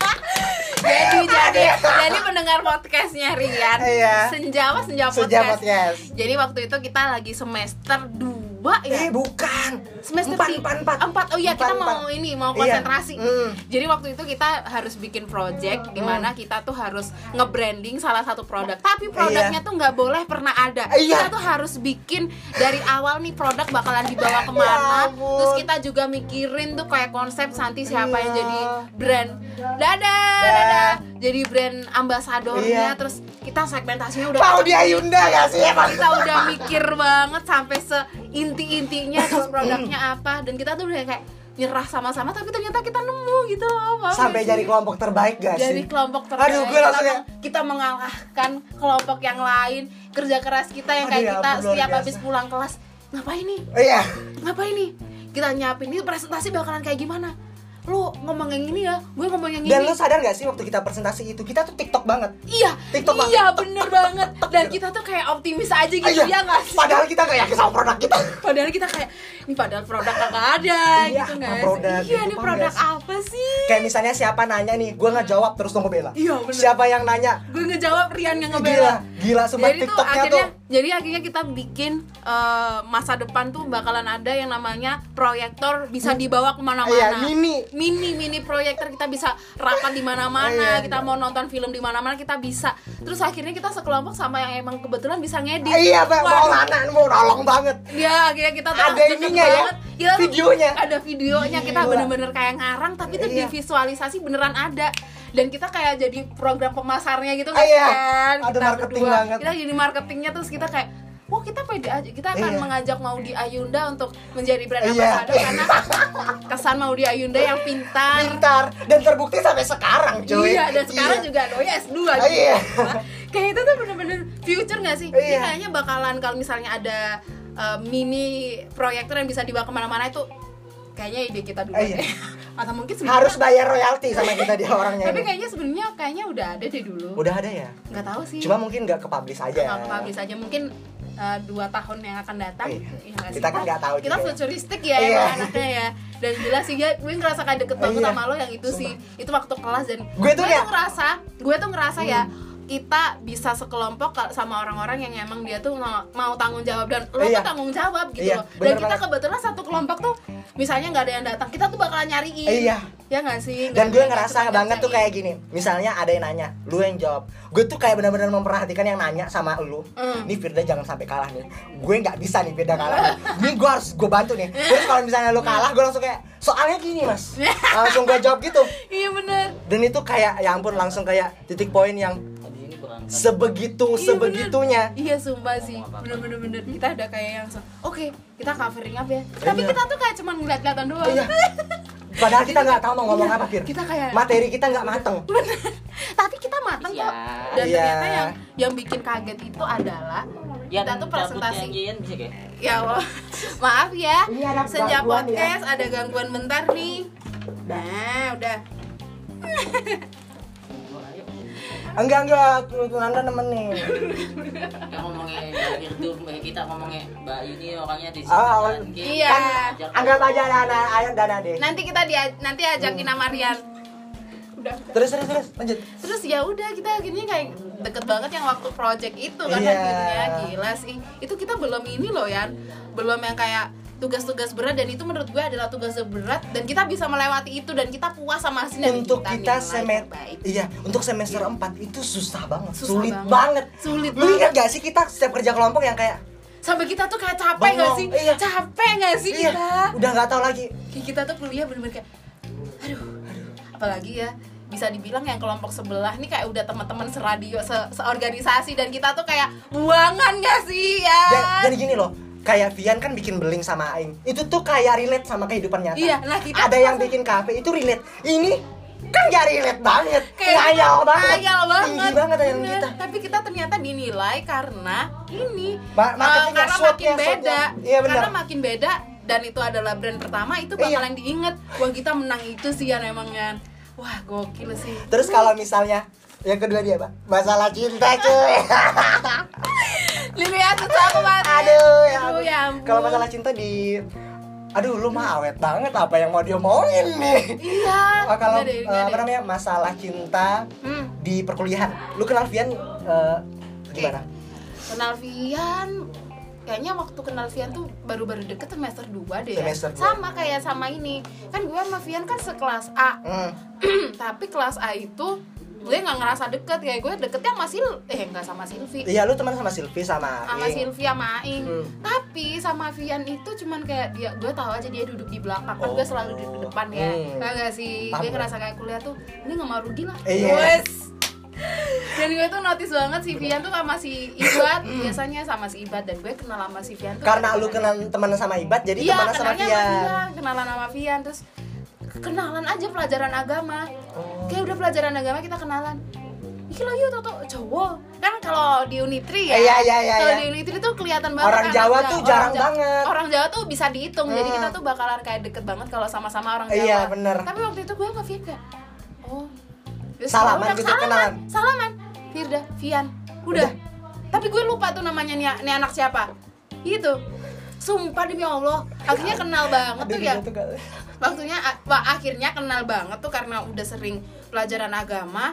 jadi jadi jadi pendengar podcastnya Rian Iya. senja apa senja podcast. Senja podcast. jadi waktu itu kita lagi semester 2 ya eh bukan semester empat empat empat empat oh iya kita Empat, mau empat. ini mau Iya. konsentrasi Hmm. jadi waktu itu kita harus bikin project di mana kita tuh harus nge-branding salah satu produk tapi produknya Iya. tuh nggak boleh pernah ada Iya. kita tuh harus bikin dari awal nih produk bakalan dibawa ke mana Ya ampun. terus kita juga mikirin tuh kayak konsep nanti siapa yang Iya. jadi brand dadah dadah jadi brand ambasadornya Iya. terus kita segmentasinya udah mau dia Yunda gak sih kita udah mikir banget sampai seinti-intinya terus (coughs) produknya apa dan kita tuh udah kayak nyerah sama-sama tapi ternyata kita nemu gitu loh Paham sampai jadi kelompok terbaik gak sih? kelompok terbaik Aduh, gue langsung kita, ya- kita mengalahkan kelompok yang lain kerja keras kita yang Aduh, kayak ya kita setiap biasa. habis pulang kelas ngapain nih? Iya. Ngapain nih? Kita nyiapin ini presentasi bakalan kayak gimana lu ngomong yang ini ya gue ngomong yang dan ini lu sadar gak sih waktu kita presentasi itu kita tuh TikTok banget iya TikTok banget. iya bener banget dan kita tuh kayak optimis aja gitu Iya. ya nggak sih padahal kita gak yakin sama produk kita Padahal kita kayak ini padahal produk kagak ada Iya, gitu sih? produk? Iya, Gitu, ini produk apa sih? kayak misalnya siapa nanya nih gue nggak jawab terus tunggu bela Iya, bener. siapa yang nanya Gue ngejawab Rian yang gila ngebela. gila sumpah Jadi tuh TikToknya akhirnya, tuh jadi akhirnya kita bikin eh, masa depan tuh bakalan ada yang namanya proyektor bisa dibawa ke mana-mana. Iya, mini. mini mini proyektor kita bisa rapat di mana-mana, Iya, kita iya. mau nonton film di mana-mana kita bisa. Terus akhirnya kita sekelompok sama yang emang kebetulan bisa ngedit. iya bang mau mau nolong banget Ya, akhirnya kita tuh Ada ininya ya, banget. Kita tuh videonya. Ada videonya, kita Gila. bener-bener kayak ngarang tapi itu Iya. divisualisasi beneran ada. dan kita kayak jadi program pemasarnya gitu Ah, iya. kan Ada kita marketing berdua. banget. kita jadi marketingnya terus kita kayak Wah kita pede aja, kita akan Iya. mengajak Maudi Ayunda untuk menjadi brand Iya. ambassador karena kesan Maudi Ayunda yang pintar, pintar dan terbukti sampai sekarang cuy Iya, dan sekarang Iya. juga S2 Ah, gitu. iya. Kayak itu tuh bener-bener future gak sih? Iya. kayaknya bakalan kalau misalnya ada uh, mini proyektor yang bisa dibawa ke mana-mana itu kayaknya ide kita dulu Ah, iya. (laughs) Atau mungkin harus bayar royalti sama kita dia orangnya Tapi kayaknya sebenarnya kayaknya udah ada deh dulu. udah ada ya Nggak tahu sih. cuma mungkin nggak ke publish aja nggak publish aja mungkin uh, dua tahun yang akan datang. Iya. Iya sih? Kita kan nggak tahu Kita juga. futuristik ya Iya. anaknya ya. Dan jelas sih ya, gue ngerasa kayak deket banget Iya. sama lo yang itu sih. Itu waktu kelas dan Gue tuh ya- ngerasa, gue tuh ngerasa ya kita bisa sekelompok sama orang-orang yang emang dia tuh mau, mau tanggung jawab dan lo Iya. tuh tanggung jawab gitu Iya, loh. Dan kita banget. kebetulan satu kelompok tuh misalnya nggak ada yang datang, kita tuh bakalan nyariin. Iya. Ya nggak sih? Nggak- dan gue ngerasa banget tuh kayak gini misalnya ada yang nanya lu yang jawab gue tuh kayak benar-benar memperhatikan yang nanya sama lu Hmm. nih Firda jangan sampai kalah nih gue nggak bisa nih Firda kalah nih (laughs) gue harus gue bantu nih terus kalau misalnya lu kalah gue langsung kayak soalnya gini mas (laughs) langsung gue jawab gitu Iya bener. dan itu kayak ya ampun langsung kayak titik poin yang sebegitu Iya, sebegitunya Iya sumpah sih, bener-bener bener kita ada kayak yang so, oke kita covering apa ya? Tapi Iya. kita tuh kayak cuman ngeliat-ngeliatan doang. iya padahal kita nggak tahu mau ngomong Iya, apa Fir kita kayak- materi kita nggak mateng Bener. Tapi kita matang Iya. kok. Dan Iya. ternyata yang yang bikin kaget itu adalah Ya, kita tuh presentasi. Yang bisa kayak Ya Allah. (laughs) Maaf ya. Senja gangguan ya. podcast ada gangguan bentar nih. Nah, udah. (laughs) enggak enggak tuh anda nemenin yang ngomongnya Virtu, Mbak kita ngomongnya Mbak ini orangnya di sini. Ah, kan, oh. gitu. Iya. Ajak- anggap aja dana ayat dana deh Nanti kita dia nanti ajakin sama Rian. Udah. terus terus terus lanjut terus ya udah kita akhirnya kayak deket banget yang waktu project itu kan Iya. akhirnya gila sih itu kita belum ini loh ya belum yang kayak tugas-tugas berat dan itu menurut gue adalah tugas berat dan kita bisa melewati itu dan kita puas sama hasilnya untuk kita kita semester iya untuk semester 4 itu susah banget Susah sulit banget. banget, Sulit lu ingat gak sih kita setiap kerja kelompok yang kayak sampai kita tuh kayak capek gak Bengong, sih? iya. capek gak sih iya kita? udah nggak tahu lagi. Kayak kita tuh kuliah bener-bener kayak aduh apalagi ya bisa dibilang yang kelompok sebelah nih kayak udah teman-teman seradio se seorganisasi dan kita tuh kayak buangan gak sih ya? Dan, dan gini loh kayak Vian kan bikin beling sama Aing. Itu tuh kayak relate sama kehidupan nyata. Iya, nah kita ada yang bikin kafe itu relate. Ini kan gak relate banget. Kayak ngayal banget. ngayal banget. Tinggi banget yang kita. Tapi kita ternyata dinilai karena ini. Ma- eh, marketingnya, karena makin beda. Iya, karena makin beda dan itu adalah brand pertama itu Iya. bakalan diinget wah kita menang itu sih ya emang kan wah gokil sih. Terus kalau misalnya yang kedua dia apa masalah cinta cuy (laughs) Lilia susah banget aduh ya, aduh ampun. ya ampun. kalau masalah cinta di aduh lu mah awet banget apa yang mau diomongin nih iya Oh, kalau deh, eh, apa namanya masalah cinta hmm. di perkuliahan lu kenal Vian eh, gimana kenal Vian kayaknya waktu kenal Vian tuh baru-baru deket semester 2 deh ya. Semester dua. sama kayak sama ini kan gue sama Vian kan sekelas A Hmm. (clears throat) tapi kelas A itu gue nggak ngerasa deket kayak gue deketnya sama Sil eh nggak sama Silvi iya lu teman sama Silvi sama sama. Silvi sama Aing Hmm. tapi sama Vian itu cuman kayak dia gue tahu aja dia duduk di belakang kan Oh. gue selalu duduk di depan ya Hmm. Tau gak sih Paham gue ngerasa kayak kuliah tuh ini nggak mau rugi lah Iya. Wes. dan gue tuh notice banget si Vian tuh sama si Ibad biasanya sama si Ibad dan gue kenal sama si Vian tuh karena lu kenal teman sama Ibad jadi iya teman sama Vian Vian kenalan sama Vian terus kenalan aja pelajaran agama Oh. kayak udah pelajaran agama kita kenalan Iki lo yuk toto cowok kan kalau di Unitri ya Iya, iya, iya, kalau iya. di Unitri tuh kelihatan banget Orang anak Jawa Ja- tuh orang jarang Ja- banget. orang Jawa tuh bisa dihitung jadi Hmm. kita tuh bakalan kayak deket banget kalau sama-sama orang Jawa Iya, bener. tapi waktu itu gue nggak Vian kayak oh Terus Salaman gitu, salaman, kenalan. salaman Firda Vian udah. Udah. tapi gue lupa tuh namanya nih, nih anak siapa gitu sumpah demi Allah akhirnya kenal banget Aduh, tuh ya waktunya wah, akhirnya kenal banget tuh karena udah sering pelajaran agama.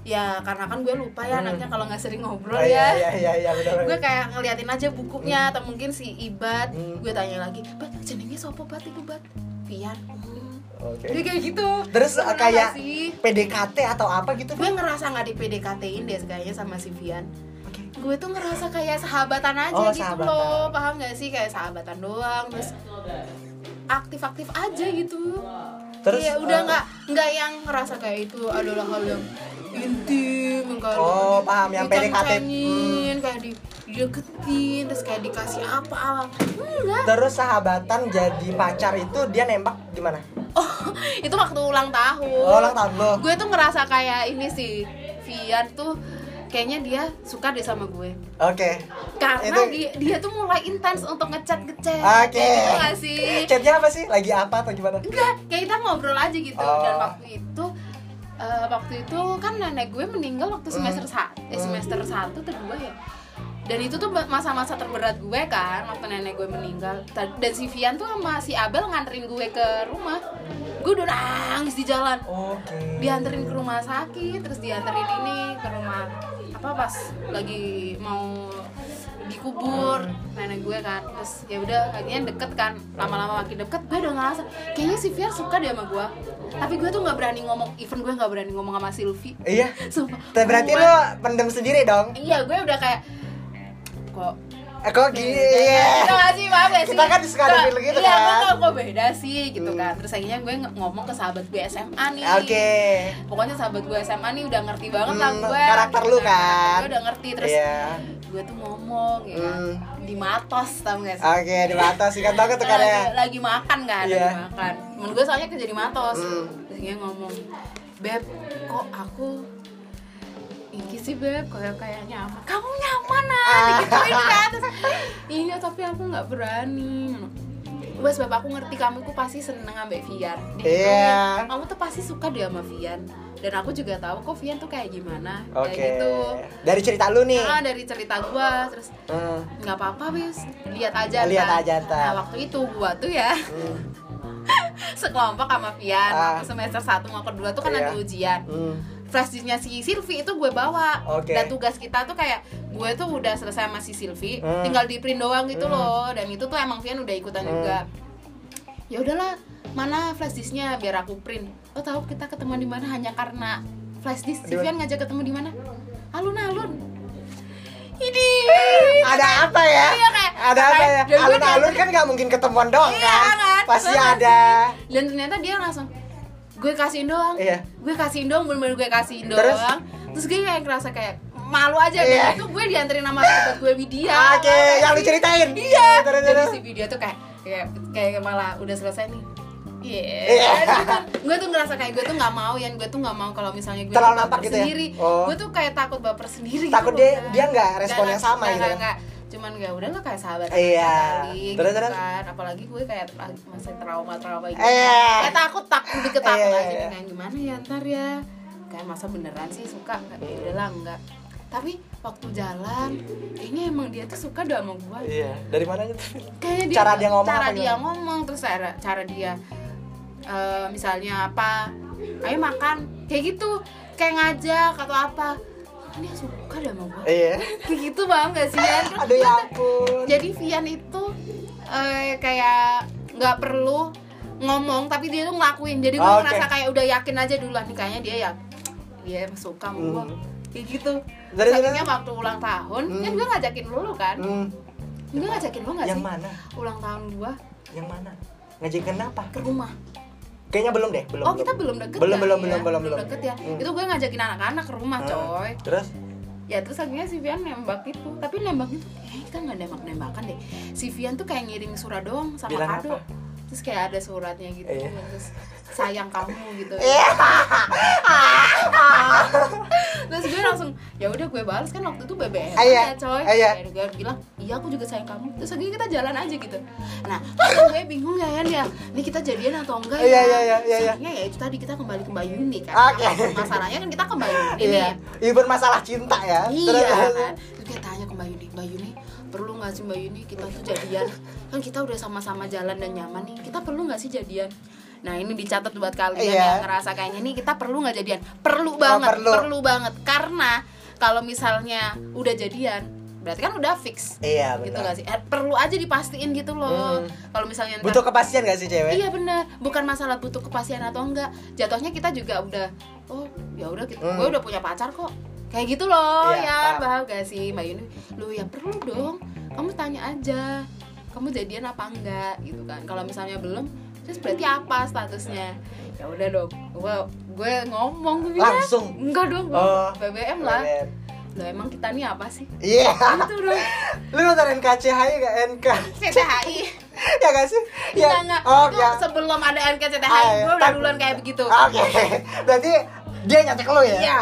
Ya karena kan gue lupa ya Hmm. anaknya kalau nggak sering ngobrol Oh, ya. iya iya iya benar gue kayak ngeliatin aja bukunya atau mungkin si Ibad Hmm. gue tanya lagi bat jenengnya sopo bat? Ibu bat? Pian. Hmm. oke. Dia kayak gitu. Terus pernah kayak sih? PDKT atau apa gitu gue ngerasa nggak di PDKT-in deh kayaknya sama si Vian. Oke. gue tuh ngerasa kayak sahabatan aja Oh, gitu sahabatan. loh. Paham gak sih? Kayak sahabatan doang terus aktif-aktif aja gitu Terus, iya udah eh, nggak nggak yang ngerasa kayak itu adalah hal yang intim kayak Oh, paham, yang PDKT. dikencengin, kayak di dideketin terus kayak dikasih apa apa enggak Terus sahabatan jadi pacar itu dia nembak gimana? oh (laughs) itu waktu ulang tahun Oh, ulang tahun lo. gue tuh ngerasa kayak ini sih Vian tuh kayaknya dia suka deh sama gue Oke. karena Itu- dia dia tuh mulai intens untuk ngechat ngechat Oke. gitu gak sih Chatnya apa sih? Lagi apa atau gimana? enggak kayak kita ngobrol aja gitu Oh. dan waktu itu eh, waktu itu kan nenek gue meninggal waktu semester sa eh, Hmm. semester satu atau dua ya dan itu tuh masa-masa terberat gue kan waktu nenek gue meninggal dan si Vian tuh sama si Abel nganterin gue ke rumah gue udah nangis di jalan Oke. dianterin ke rumah sakit terus dianterin ini ke rumah apa pas lagi mau dikubur nenek gue kan terus ya udah akhirnya deket kan lama-lama makin deket gue udah ngerasa kayaknya si Fiar suka deh sama gue tapi gue tuh nggak berani ngomong even gue nggak berani ngomong sama Sylvie Iya. sumpah Tapi berarti lo pendem sendiri dong? iya gue udah kayak kok Eh, kok gini? Iya. gak sih, paham gak sih? Kita kan Kok- feel gitu iya, kan. kok, kok, kok beda sih gitu Hmm. kan Terus akhirnya gue ngomong ke sahabat gue SMA nih Oke. Pokoknya sahabat gue SMA nih udah ngerti banget lah Hmm, gue karakter lu kan. Gue udah ngerti, terus Iya. gue tuh ngomong ya kan Hmm. Di matos, tau gak sih? Oke, di batas sih kan tau kan tuh kan lagi, ya. lagi makan kan, Iya. lagi makan Temen gue soalnya kerja di matos Hmm. Terus dia ngomong Beb, kok aku ini sih beb, kayak kayak nyaman. Kamu nyaman ah, digituin kan. Terus, iya tapi aku nggak berani. Wes sebab aku ngerti kamu tuh pasti seneng ambek Vian. Iya. Kamu tuh pasti suka dia sama Vian. Dan aku juga tahu kok Vian tuh kayak gimana. Oke. Kayak gitu. Dari cerita lu nih. Nah, dari cerita gua terus Hmm. nggak apa-apa wis lihat aja Lihat ntar. aja ntar. nah waktu itu gua tuh ya Hmm. (laughs) sekelompok sama Vian Ah. waktu semester 1 mau kedua tuh kan Iya. ada ujian Hmm. Flash disknya si Silvi itu gue bawa Oke. dan tugas kita tuh kayak gue tuh udah selesai sama si Silvi Hmm. tinggal di print doang gitu Hmm. loh dan itu tuh emang Vian udah ikutan Hmm. juga ya udahlah mana flash disknya biar aku print lo tahu kita ketemu di mana hanya karena flash disk si? Vian ngajak ketemu di mana alun-alun ini Ada apa ya? Iya, kayak- ada apa ya? Alun-alun kan nggak mungkin ketemuan doang Iya, kan? kan? Pasti ada. dan ternyata dia langsung gue kasihin doang Iya. gue kasihin doang bener-bener gue kasihin Terus? doang terus gue kayak ngerasa kayak malu aja Iya. itu gue dianterin sama sahabat gue Widya Oke, yang lu ceritain. iya Terus, jadi terus. si video tuh kayak kayak kayak malah udah selesai nih Iya, Iya. gitu. gue tuh ngerasa kayak gue tuh nggak mau ya, gue tuh nggak mau kalau misalnya gue Terlalu nampak gitu ya? sendiri, Oh. gue tuh kayak takut baper sendiri. Takut gitu dia- kan. dia nggak respon yang Nggak, sama nggak, gitu nggak, kan? Cuman ya udahlah kayak sahabat Iya. kali, Terus, gitu terus? kan. Apalagi gue kayak masih trauma-trauma gitu. Iya. Kayak takut, takut lebih ketakut Iya, aja iya. kayak gimana ya ntar ya. Kayak masa beneran sih suka, ya udahlah enggak. Tapi waktu jalan, ini emang dia tuh suka dah sama gue Iya, dari mananya tuh? kayak dia, Cara dia ngomong cara dia gimana? ngomong terus cara cara dia eh, misalnya apa ayo makan kayak gitu kayak ngajak atau apa dia suka dah sama gue Iya. (laughs) kayak gitu bang gak sih? Kan (laughs) Aduh ya ampun. jadi Vian itu eh, kayak nggak perlu ngomong tapi dia tuh ngelakuin jadi gue Oke. ngerasa kayak udah yakin aja dulu lah nih kayaknya dia ya dia suka sama gue Hmm. kayak gitu Dari- Saking waktu ulang tahun Hmm. kan gue ngajakin lu kan Hmm. gue ngajakin lu gak Yang sih mana? ulang tahun gua Yang mana? Ngajakin apa? ke rumah. Kayaknya belum deh, belum. oh kita belum deket Belum, ya? belum, Iya, belum, belum, belum. deket ya. Hmm. Itu gue ngajakin anak-anak ke rumah, Hmm. coy. Terus? Ya terus akhirnya si Vian nembak itu. Tapi nembak itu eh kita nggak nembak-nembakan deh. Si Vian tuh kayak ngirim surat doang sama Bilang kado. apa? Terus kayak ada suratnya gitu. Iya. Terus sayang kamu gitu. Iya. Terus gue langsung ya udah gue balas kan waktu itu BBM Iya. ya coy. Iya. Akhirnya gue bilang iya aku juga sayang kamu. Terus akhirnya kita jalan aja gitu. Nah terus gue bingung ya Yan ya. Ini kita jadian atau enggak ya? Iya, iya, iya, iya, iya. Soalnya ya itu tadi kita kembali ke Mbak Yuni kan. Oke. Masalahnya kan kita ke Mbak Yuni Iya. nih. Ibu masalah cinta ya. Iya kan. Terus kayak tanya ke Mbak Yuni, Mbak Yuni perlu nggak sih Mbak Yuni kita tuh jadian? Kan kita udah sama-sama jalan dan nyaman nih. Kita perlu nggak sih jadian? Nah ini dicatat buat kalian Iya. yang ngerasa kayaknya nih kita perlu nggak jadian? Perlu banget, perlu. perlu. banget. Karena kalau misalnya udah jadian, berarti kan udah fix. Iya, Gitu benar. gak sih? Eh, perlu aja dipastiin gitu loh. Hmm. Kalau misalnya ntar- Butuh kepastian gak sih cewek? Iya bener, bukan masalah butuh kepastian atau enggak. Jatuhnya kita juga udah, oh ya udah, gitu. Hmm. gue udah punya pacar kok. Kayak gitu loh, Iya, ya paham. paham gak sih Mbak Yuni? Lu ya perlu dong, kamu tanya aja, kamu jadian apa enggak gitu kan? Kalau misalnya belum, terus berarti apa statusnya? ya udah dong gue gue ngomong gue bilang Langsung? enggak dong Oh. BBM lah BBM. lo emang kita nih apa sih Iya. itu dong (laughs) Lu nonton NKCHI gak NK? CTHI (laughs) ya gak sih? Ya. Enggak, enggak. Oh, Itu ya. sebelum ada NKCTHI Ah, iya. gue udah duluan kayak begitu Oke. (laughs) Berarti dia nyatek lu ya? Iya.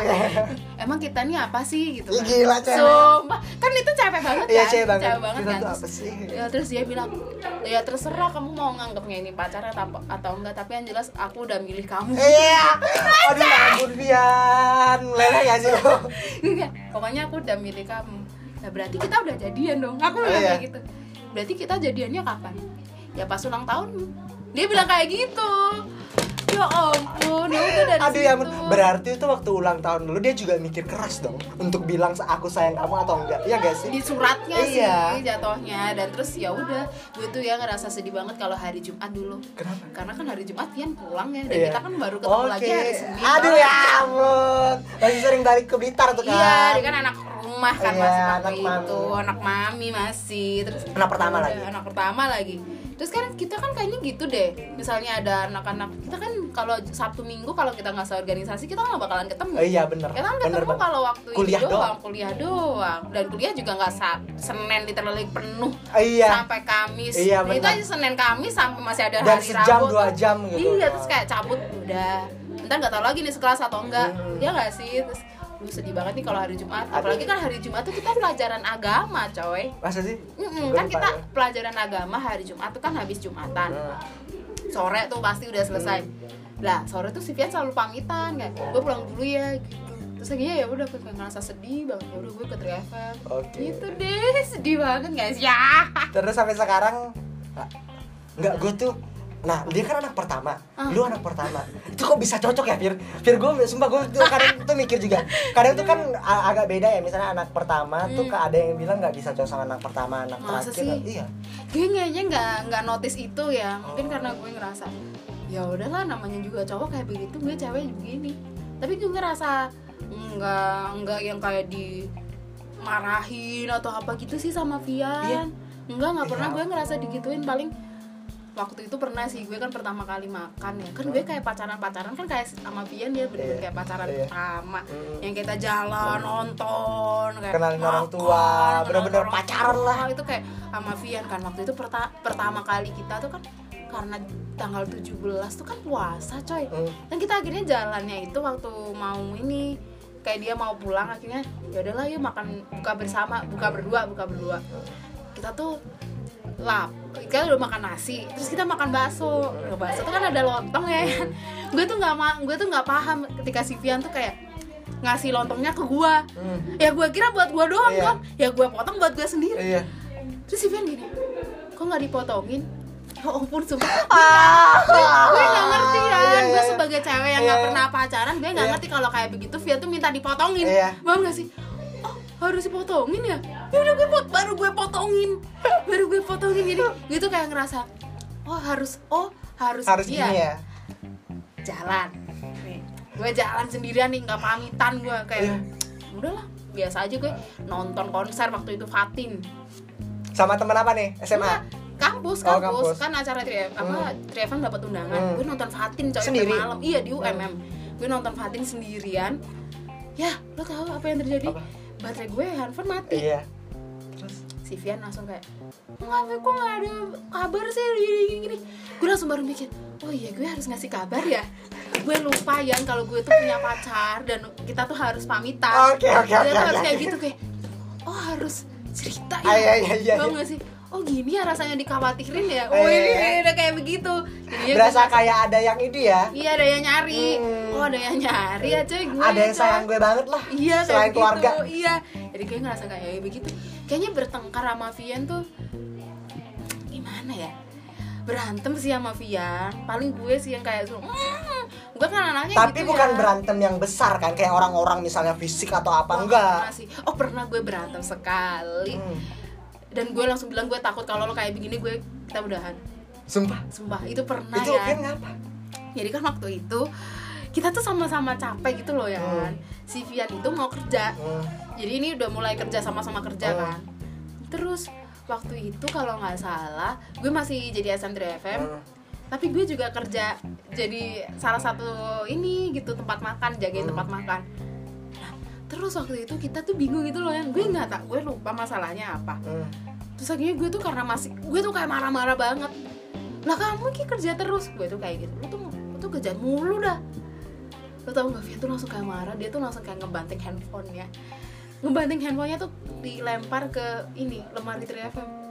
Emang kita nih apa sih gitu kan. gila, cewek. Sumpah. Kan itu capek banget Iya, kan. cewek banget. Cewek banget Kita kan. tuh Terus- apa sih? Ya, terus dia bilang, "Ya terserah kamu mau nganggapnya ini pacaran atau atau enggak, tapi yang jelas aku udah milih kamu." Iya. (laughs) Aduh, ya ampun Bian. Leleh gak sih? Iya, Pokoknya aku udah milih kamu. Nah, berarti kita udah jadian dong. Aku bilang Iya. kayak gitu. Berarti kita jadiannya kapan? Ya pas ulang tahun. Dia bilang kayak gitu. Ya ampun, ya udah dari Aduh ya ampun. Berarti itu waktu ulang tahun dulu dia juga mikir keras dong untuk bilang aku sayang kamu atau enggak. Iya gak sih? di suratnya Iya. sih jatuhnya dan terus ya udah gue tuh ya ngerasa sedih banget kalau hari Jumat dulu Kenapa? karena kan hari Jumat Pian pulang ya dan Iya. kita kan baru ketemu Oke. lagi hari Senin Aduh ya ampun. Masih sering balik ke Blitar tuh kan. iya dia kan anak rumah kan Iya, masih anak mami. itu anak mami masih terus Anak pertama lagi. anak pertama lagi terus kan kita kan kayaknya gitu deh misalnya ada anak-anak kita kan kalau Sabtu Minggu kalau kita nggak seorganisasi kita nggak bakalan ketemu Oh, iya bener. kita kan Bener ketemu banget. kalau waktu Kuliah ini doang, doang. kuliah doang dan kuliah juga nggak Senin literally penuh Iya. sampai Kamis. Iya, Itu benar. aja Senin Kamis sampai masih ada Dan hari sejam, Rabu. dua jam gitu. Iya, terus kayak cabut udah. Ntar nggak tahu lagi nih sekelas atau enggak. Hmm. Ya nggak sih? Terus lu sedih banget nih kalau hari Jumat. Apalagi kan hari Jumat tuh kita pelajaran agama, coy. Masa sih? Mm-mm, Gua kan kita ya. pelajaran agama hari Jumat tuh kan habis Jumatan. Hmm. Sore tuh pasti udah selesai. Lah, sore tuh si Fian selalu pamitan kayak, "Gue pulang dulu ya." gitu. Terus akhirnya ya udah gue ngerasa sedih banget. Ya udah gue ke Triavel. Oke. Gitu deh, sedih banget guys. Ya. Terus sampai sekarang nggak gue tuh Nah, dia kan anak pertama, Ah. lu anak pertama. Itu kok bisa cocok ya, Fir? Fir gue, sumpah gue tuh kadang tuh mikir juga. Kadang tuh kan agak beda ya, misalnya anak pertama tuh Hmm. ada yang bilang nggak bisa cocok sama anak pertama, anak Masa terakhir. sih? Iya. gue kayaknya nggak nggak notice itu ya mungkin Oh. karena gue ngerasa ya udahlah namanya juga cowok kayak begitu gue cewek begini tapi gue ngerasa nggak nggak yang kayak dimarahin atau apa gitu sih sama Vian Iya. enggak nggak pernah Iya. gue ngerasa digituin paling waktu itu pernah sih gue kan pertama kali makan ya kan gue kayak pacaran pacaran kan kayak sama Vian dia bener Iya. kayak pacaran Iya. pertama Mm. yang kita jalan nonton kayak Kenalin orang tua, bener-bener pacaran tua. lah. itu kayak sama Vian kan waktu itu perta- pertama kali kita tuh kan karena tanggal 17 tuh kan puasa coy Hmm. dan kita akhirnya jalannya itu waktu mau ini kayak dia mau pulang akhirnya ya udahlah yuk makan buka bersama buka berdua buka berdua kita tuh lap kita udah makan nasi terus kita makan bakso Nah, bakso tuh kan ada lontong ya kan gue tuh nggak gue tuh nggak paham ketika si Vian tuh kayak ngasih lontongnya ke gua Hmm. ya gue kira buat gua doang Iya. kan ya gue potong buat gue sendiri Iya. terus si Vian gini kok nggak dipotongin ya ampun sumpah Ah. gue nggak ngerti kan Iya, iya, gue iya. sebagai cewek yang nggak Iya. pernah pacaran gue nggak Iya. ngerti kalau kayak begitu Via tuh minta dipotongin Iya. paham gak sih harus dipotongin ya ya udah gue pot baru gue potongin baru gue potongin jadi gue tuh kayak ngerasa oh harus oh harus, Harus iya ya. jalan nih gue jalan sendirian nih nggak pamitan gue kayak Iya. udahlah biasa aja gue nonton konser waktu itu Fatin Sama teman apa nih? SMA. Enggak, kampus, Oh, kampus. kampus. kan acara tri apa Triavan dapat undangan. Hmm. Gue nonton Fatin coy Sendiri? malam. Iya di UMM. Gue nonton Fatin sendirian. Ya, lo tahu apa yang terjadi? Apa? Baterai gue handphone mati. Iya. Terus Si Vian langsung kayak, nggak, kok nggak ada kabar sih gini gini gini. Gue langsung baru mikir, oh iya gue harus ngasih kabar ya. Gue lupa ya kalau gue tuh punya pacar dan kita tuh harus pamitan. Oke, oke, oke, harus kayak gitu kayak, oh harus cerita ya. iya, iya, Tau iya. nggak sih? Oh gini ya rasanya dikhawatirin ya. Eh, Oh iya, ini iya. udah kayak begitu. Jadinya berasa gue- kayak ada yang ini ya. Iya ada yang nyari. Hmm. Oh ada yang nyari ya cuy gue. Ada yang sayang gue banget lah. Iya kayak Selain keluarga. Iya. Jadi gue ngerasa kayak begitu. Kayaknya bertengkar sama Vian tuh gimana ya? Berantem sih sama Vian. Paling gue sih yang kayak suruh. "Mm." Gue kan anaknya Tapi gitu bukan ya. berantem yang besar kan kayak orang-orang misalnya fisik atau apa Oh, enggak. pernah sih. Oh pernah gue berantem sekali. Hmm. Dan gue langsung bilang gue takut kalau lo kayak begini gue kita udahan. Sumpah. Sumpah itu pernah itu ya. kan ngapa? jadi kan waktu itu kita tuh sama-sama capek gitu loh ya kan si Vian itu mau kerja Hmm. jadi ini udah mulai kerja sama-sama kerja Hmm. kan terus waktu itu kalau nggak salah gue masih jadi SM3 FM Hmm. tapi gue juga kerja jadi salah satu ini gitu tempat makan jagain Hmm. tempat makan terus waktu itu kita tuh bingung gitu loh yang gue nggak tak gue lupa masalahnya apa. Hmm. terus akhirnya gue tuh karena masih gue tuh kayak marah-marah banget. Lah kamu ki kerja terus? Gue tuh kayak gitu. Lu tuh lu tuh kerja mulu dah. Lo tau gak Vian tuh langsung kayak marah. Dia tuh langsung kayak ngebanting handphonenya. Ngebanting handphonenya tuh dilempar ke ini lemari 3FM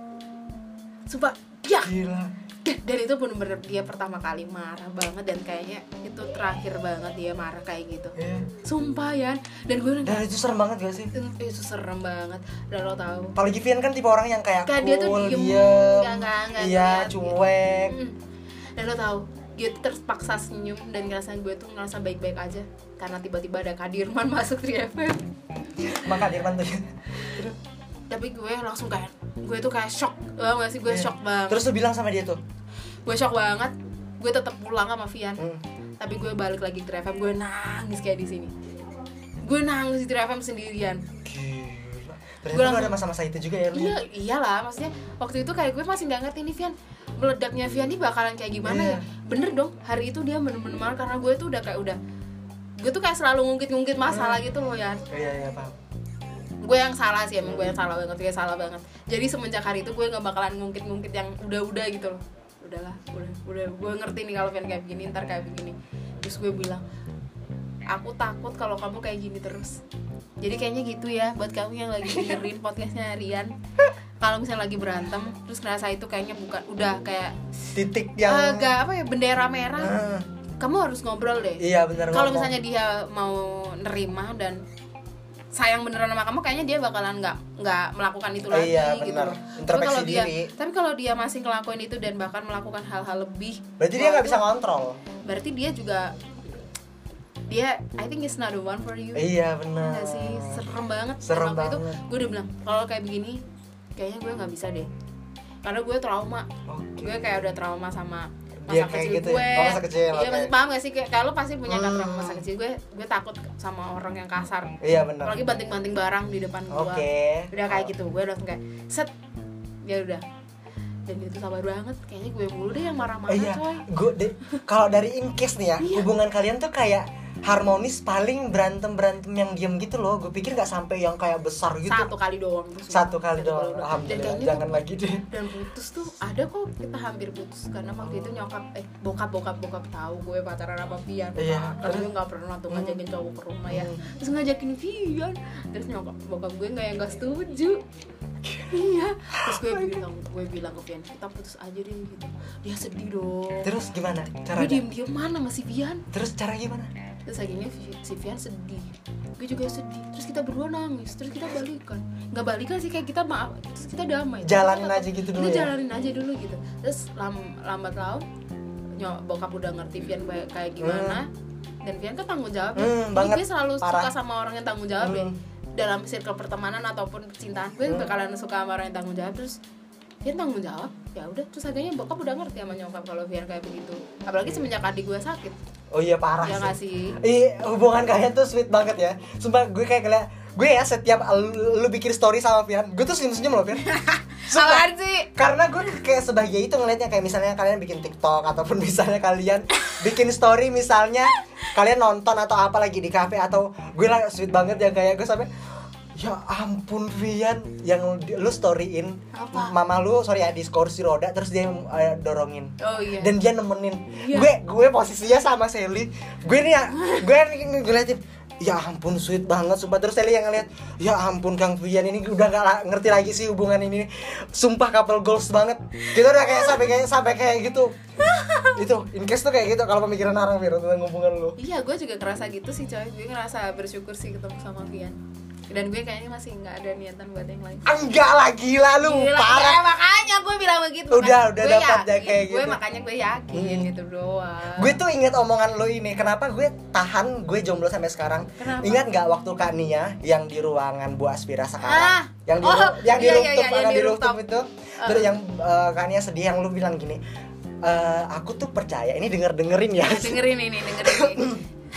sumpah ya. Gila. Dan itu bener-bener dia pertama kali marah banget dan kayaknya itu terakhir banget dia marah kayak gitu Iya. sumpah ya dan gue Dan itu serem banget gak sih? itu serem banget dan lo tahu Apalagi Vian kan tipe orang yang kayak Kayak dia tuh cool, diem, diem, nggak iya, cuek. Mm. dan lo tahu dia terpaksa senyum dan ngerasa gue tuh ngerasa baik-baik aja karena tiba-tiba ada Kadirman (laughs) masuk 3FM Maka dia tuh. tapi gue langsung kayak gue tuh kayak shock Tau gak sih gue Iya. shock banget Terus lu bilang sama dia tuh. Gue shock banget. Gue tetap pulang sama Vian. Hmm. tapi gue balik lagi ke 3FM gue nangis kayak di sini. Gue nangis di 3FM sendirian. Langsung- ada masa-masa itu juga ya lu. iya iyalah maksudnya waktu itu kayak gue masih nggak ngerti nih Vian meledaknya Vian ini bakalan kayak gimana Iya. ya? Bener dong hari itu dia bener-bener marah karena gue tuh udah kayak udah gue tuh kayak selalu ngungkit-ngungkit masalah gitu loh ya Iya, iya, paham. gue yang salah sih emang gue yang salah banget gue salah banget. Jadi semenjak hari itu gue nggak bakalan ngungkit-ngungkit yang udah-udah gitu loh udahlah udah udah gue ngerti nih kalau kayak begini ntar kayak begini. Terus gue bilang aku takut kalau kamu kayak gini terus. Jadi kayaknya gitu ya buat kamu yang lagi dengerin (laughs) podcastnya Rian. Kalau misalnya lagi berantem terus ngerasa itu kayaknya bukan udah kayak Titik yang agak apa ya bendera merah. Ah, kamu harus ngobrol deh. Iya benar kalau misalnya dia mau nerima dan sayang beneran sama kamu kayaknya dia bakalan nggak nggak melakukan itu lagi Iya, gitu benar. loh. tapi kalau dia diri. tapi kalau dia masih ngelakuin itu dan bahkan melakukan hal-hal lebih Berarti dia nggak bisa itu ngontrol. berarti dia juga dia I think it's not the one for you Iya, benar. Nggak sih serem banget Serem waktu itu banget. gue udah bilang kalau kayak begini kayaknya gue nggak bisa deh karena gue trauma Oke. gue kayak udah trauma sama masa kayak kecil gitu ya? gue Oh, masa kecil, iya masih paham gak sih kayak kalau pasti punya kan Hmm. trauma masa kecil gue gue takut sama orang yang kasar Iya, benar. apalagi banting-banting barang di depan gue Oke. udah kayak gitu gue langsung kayak set ya udah dan itu sabar banget kayaknya gue mulu deh yang marah-marah iya, coy gue deh kalau dari in case nih ya, Iya. hubungan kalian tuh kayak harmonis paling berantem berantem yang diam gitu loh. Gue pikir nggak sampai yang kayak besar gitu. satu kali doang. Satu kali doang. dan Alhamdulillah. kayaknya Jangan tuh- lagi deh. dan putus tuh ada kok kita hampir putus karena waktu itu nyokap eh bokap bokap bokap tahu gue pacaran sama Vian Iya, karena gue nggak pernah tuh ngajakin cowok ke rumah ya Hmm. terus ngajakin Vian terus nyokap bokap gue nggak yang nggak setuju iya terus gue bilang gue bilang ke Vian kita putus aja deh gitu dia sedih dong Terus gimana gue caranya? diem diem mana masih Vian Terus cara gimana? Terus akhirnya Vi- si Vian sedih gue juga sedih terus kita berdua nangis terus kita balikan nggak balikan sih kayak kita maaf terus kita damai Jalanin Kita- aja gitu dulu kita ya? jalanin aja dulu gitu terus lam, lambat laun nyok bokap udah ngerti Vian kayak, kayak gimana dan Vian kan tanggung jawab ya. Hmm, banget. gue selalu Parah. suka sama orang yang tanggung jawab ya Hmm. dalam circle pertemanan ataupun percintaan gue Hmm. bakalan suka sama orang yang tanggung jawab terus Vian tanggung jawab ya udah terus akhirnya bokap udah ngerti sama nyokap kalau Vian kayak begitu apalagi semenjak adik gue sakit Oh iya parah ya sih. nggak sih Ih, hubungan kalian tuh sweet banget ya. Sumpah gue kayak ngeliat gue ya setiap lu, lu bikin story sama Pian, gue tuh senyum-senyum loh Pian. (laughs) Sumpah. apaan sih Karena gue kayak sebahagia itu ngeliatnya kayak misalnya kalian bikin TikTok ataupun (laughs) misalnya kalian bikin story misalnya kalian nonton atau apa lagi di cafe atau gue lah sweet banget yang kayak gue sampai ya ampun Vian yang lu storyin Apa? mama lu sorry ya di kursi roda terus dia eh, dorongin. Oh iya. Dan dia nemenin. Iya. gue gue posisinya sama Sally. Gue nih ya gue nih ngeliatin ya ampun sweet banget sumpah. Terus Sally yang ngeliat ya ampun Kang Vian ini udah gak la- ngerti lagi sih hubungan ini. Sumpah couple goals banget. Kita udah kayak sampai kayak sampai kayak gitu. (laughs) Itu in case tuh kayak gitu kalau pemikiran orang Fir tentang hubungan lu. Iya, gue juga ngerasa gitu sih coy. Gue ngerasa bersyukur sih ketemu sama Vian Dan gue kayaknya masih nggak ada niatan buat yang lain. Enggak lah gila lu Gila, parah. ya, makanya gue bilang begitu Udah, kan. udah Gue dapat yakin, deh kayak Gue gitu. makanya gue yakin Hmm. gitu doang. Gue tuh inget omongan lo ini kenapa gue tahan gue jomblo sampai sekarang? Kenapa? ingat nggak waktu kak Nia yang di ruangan Bu Aspira sekarang? Ah, yang di oh, yang di iya, iya, rooftop iya, yang yang di rooftop itu? Terus yang eh, kak Nia sedih yang lu bilang gini "Eh, aku tuh percaya ini denger dengerin ya. Dengerin ini, dengerin ini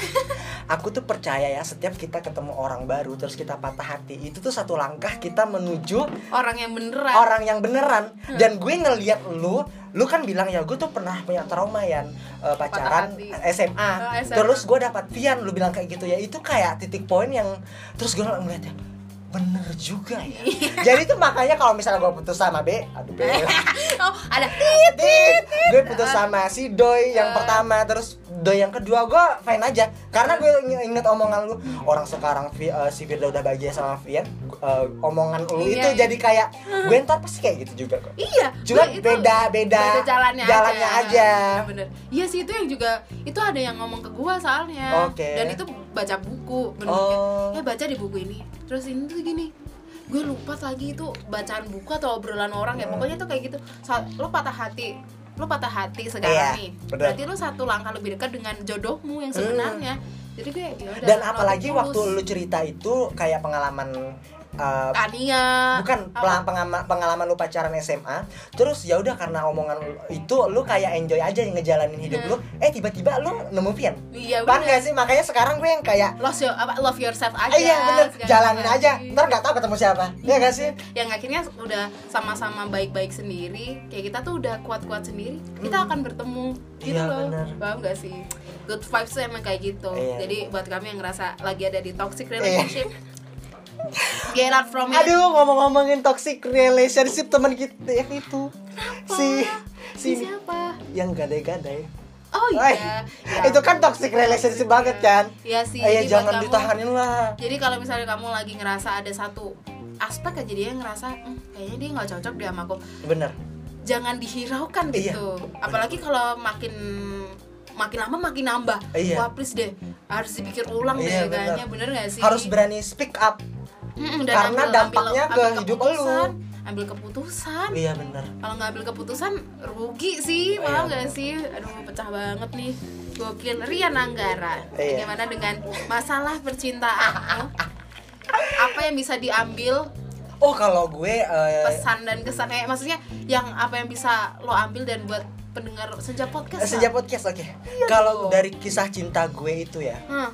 (coughs) aku tuh percaya ya setiap kita ketemu orang baru terus kita patah hati itu tuh satu langkah kita menuju orang yang beneran orang yang beneran dan gue ngeliat lu lu kan bilang ya gue tuh pernah punya trauma ya eh, pacaran hati. SMA. Oh, SMA. terus gue dapat Vian lu bilang kayak gitu ya itu kayak titik poin yang terus gue ngeliatnya bener juga ya jadi tuh makanya kalau misalnya gue putus sama B aduh B (laughs) oh ada tit Tit, gue putus sama si Doi yang pertama terus Doi yang kedua gue fine aja karena gue ing- inget omongan lu orang sekarang eh, si Firda udah bahagia sama Vian eh, omongan lu Iya, itu iya. jadi kayak gue ntar pasti kayak gitu juga kok Iya, Cuma gue beda- beda jalannya, jalannya aja. aja. Iya, bener. Iya sih itu yang juga itu ada yang ngomong ke gua soalnya. Oke. Dan itu baca buku, bener Oh. Eh baca di buku ini. Terus ini tuh gini. Gue lupa lagi itu bacaan buku atau obrolan orang ya. Pokoknya tuh kayak gitu. Saat lo patah hati, lo patah hati sekarang Iya, nih. bener. Hmm. Berarti lo satu langkah lebih dekat dengan jodohmu yang sebenarnya. Jadi gue yaudah, dan apalagi tulus. waktu lu cerita itu kayak pengalaman Ania bukan apa? pengama- pengalaman lu pacaran SMA terus ya udah karena omongan lu itu lu kayak enjoy aja ngejalanin hidup lu eh tiba-tiba lu nemu Vian Iya bener. gak sih makanya sekarang gue yang kayak Love, your, apa, love yourself aja iya bener, jalanin aja. Ntar nggak tahu ketemu siapa. Iya gak sih? yang akhirnya udah sama-sama baik-baik sendiri kayak kita tuh udah kuat-kuat sendiri kita akan bertemu gitu Iya, loh bener. paham gak sih good vibes tuh emang kayak gitu Iya. jadi buat kami yang ngerasa lagi ada di toxic relationship get out from it Aduh, ngomong-ngomongin toxic relationship teman kita yang itu. Si si si siapa yang gadai-gadai. oh Wah, iya Ya. Itu kan toxic relationship banget kan? Iya sih, Eh, ya jadi buat jangan kamu- ditahanin lah. jadi kalau misalnya kamu lagi ngerasa ada satu aspek aja dia ngerasa "Hmm, kayaknya dia nggak cocok deh sama aku Bener. jangan dihiraukan Iya. gitu apalagi kalau makin makin lama makin nambah Iya. wah please deh harus dipikir ulang Iya, deh kayaknya bener gak sih Harus berani speak up. Mm-mm, dan karena dampaknya ke hidup keputusan, lu. ambil keputusan Iya bener. kalau nggak ambil keputusan rugi sih Iya, paham gak bener. sih aduh pecah banget nih gokil Rian Anggara Iya. bagaimana dengan masalah percintaan apa yang bisa diambil Oh kalau gue eh, pesan dan kesan eh, maksudnya yang apa yang bisa lo ambil dan buat pendengar senja podcast senja podcast oke. Iya Kalau dari kisah cinta gue itu ya, Hah,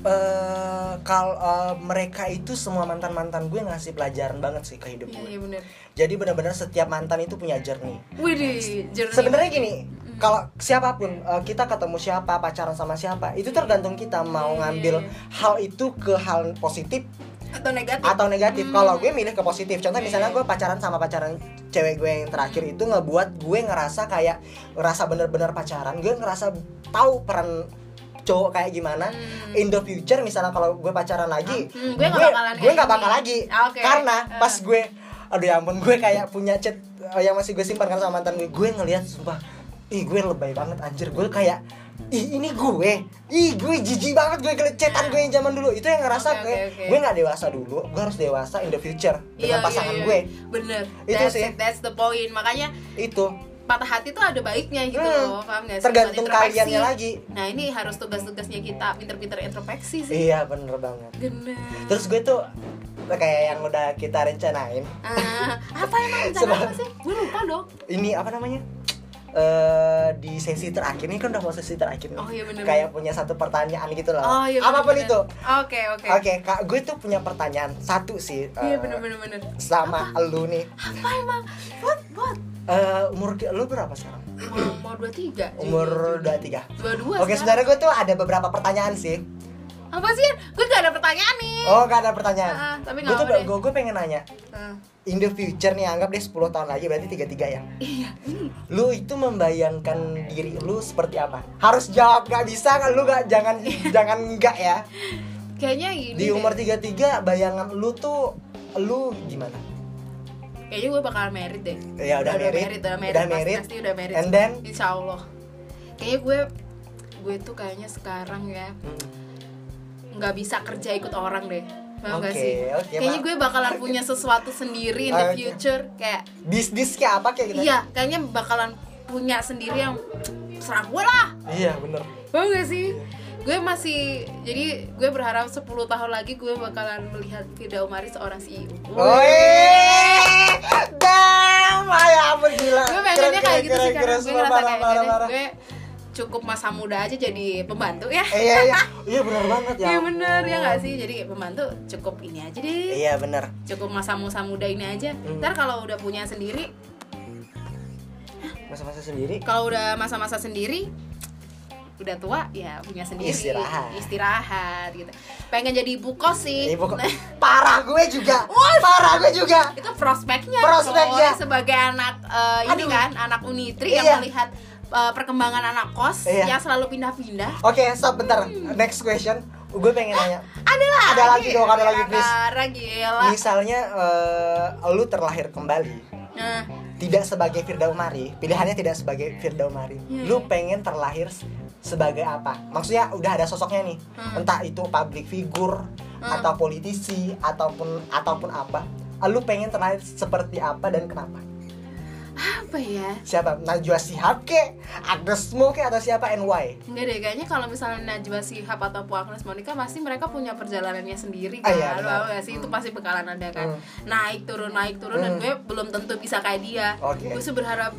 eh kalau eh, mereka itu semua mantan mantan gue ngasih pelajaran banget sih ke hidup iya gue. iya bener Jadi benar-benar setiap mantan itu punya journey. Widih, journey. Sebenarnya gini, kalau siapa pun eh, kita ketemu siapa, pacaran sama siapa, itu tergantung kita mau Iya, ngambil iya, hal itu ke hal positif atau negatif atau negatif. Hmm. Kalau gue milih ke positif. Contoh Iya, misalnya iya. gue pacaran sama pacaran cewek gue yang terakhir itu ngebuat gue ngerasa kayak ngerasa bener-bener pacaran. Gue ngerasa tahu peran cowok kayak gimana Hmm. in the future misalnya kalau gue pacaran lagi Hmm, gue gue nggak gini. bakal lagi Ah, oke. karena Ah. pas gue aduh ya ampun gue kayak punya chat eh, yang masih gue simpan kan sama mantan gue gue ngelihat sumpah ih gue lebay banget anjir gue kayak ih ini gue ih gue jijik banget gue kelecetan gue yang zaman dulu itu yang ngerasa Oke, gue oke, oke. gue nggak dewasa dulu gue harus dewasa in the future dengan Iya, pasangan iya, iya. gue bener Itu that's sih. it, that's the point makanya itu patah hati tuh ada baiknya gitu Hmm. loh paham gak sih? Tergantung kaliannya lagi. nah ini harus tugas-tugasnya kita pinter-pinter introspeksi sih. Iya bener banget. Bener. Terus gue tuh kayak yang udah kita rencanain. Ah, apa emang rencana Sebab- apa sih? Gue lupa dong. Ini apa namanya? Eh di sesi terakhir ini kan udah mau sesi terakhir nih. Oh, iya bener. kayak punya satu pertanyaan gitu loh. Oh iya apa pun bener-bener. itu. Oke oke. Oke kak gue tuh punya pertanyaan satu sih iya eh, bener-bener bener sama lu nih. Apa emang? What? What Eh, umur lu berapa sekarang? Mau dua tiga umur 23 dua dua oke sebenarnya gue tuh ada beberapa pertanyaan sih. Apa sih? Gue gak ada pertanyaan nih. Oh gak ada pertanyaan. Ah, tapi gue tuh deh. gue, gue pengen nanya. Ah, in the future nih anggap deh 10 tahun lagi berarti 33 ya. Iya lu itu membayangkan diri lu seperti apa? Harus jawab gak bisa kan lu gak jangan (laughs) jangan enggak ya. Kayaknya gini di deh. umur 33 bayangan lu tuh lu gimana kayaknya gue bakal married deh. Ya, udah udah married Udah pasti, married. pasti udah married And then? insya Allah kayaknya gue gue tuh kayaknya sekarang ya nggak bisa kerja ikut orang deh. Paham gak Oke, sih? oke, kayaknya gue bakalan punya sesuatu sendiri in the future kayak bisnis kayak apa kayak gitu? Iya kayaknya bakalan punya sendiri yang serah gue lah. Iya bener. Paham gak sih? Gue masih, jadi gue berharap 10 tahun lagi gue bakalan melihat Firda Umari seorang CEO Woi, damn, ampun gila. gue pengennya kayak gitu sih karena gue ngerasa kayak parah. gue cukup masa muda aja jadi pembantu ya. Eh, iya iya. (laughs) Iya benar banget ya Iya bener ya nggak sih? Jadi pembantu cukup ini aja deh. Iya benar. Cukup masa-masa muda ini aja. Hmm. ntar kalau udah punya sendiri. Masa-masa sendiri? Kalau udah masa-masa sendiri udah tua ya punya sendiri Istirahat. istirahat gitu. Pengen jadi ibu kos sih. Ibu kok parah gue juga. Parah gue juga. Itu prospeknya Prospeknya. coy. sebagai anak eh, ini kan anak unitri Iya. yang melihat eh, perkembangan anak kos Iya. yang selalu pindah-pindah. Oke stop bentar. Next question. Gue pengen nanya. Ada lagi. Ada lagi dong, ada lagi, please. Gila misalnya eh, lu terlahir kembali. Nah. Tidak sebagai Firda Umari pilihannya tidak sebagai Firda Umari Iya, lu iya. pengen terlahir sebagai apa maksudnya udah ada sosoknya nih Hmm. entah itu public figure atau politisi ataupun ataupun apa lu pengen terlahir seperti apa dan kenapa apa ya siapa Najwa Shihab ke Agnes Mo ke atau siapa NY Enggak deh, kayaknya kalau misalnya Najwa Shihab atau Bu Agnes Monica pasti mereka punya perjalanannya sendiri Ah, kan. iya, Lu benar. tahu nggak sih itu pasti bakalan ada kan. Hmm. Naik turun naik turun dan Hmm. gue belum tentu bisa kayak dia. Oke. Gue sih berharap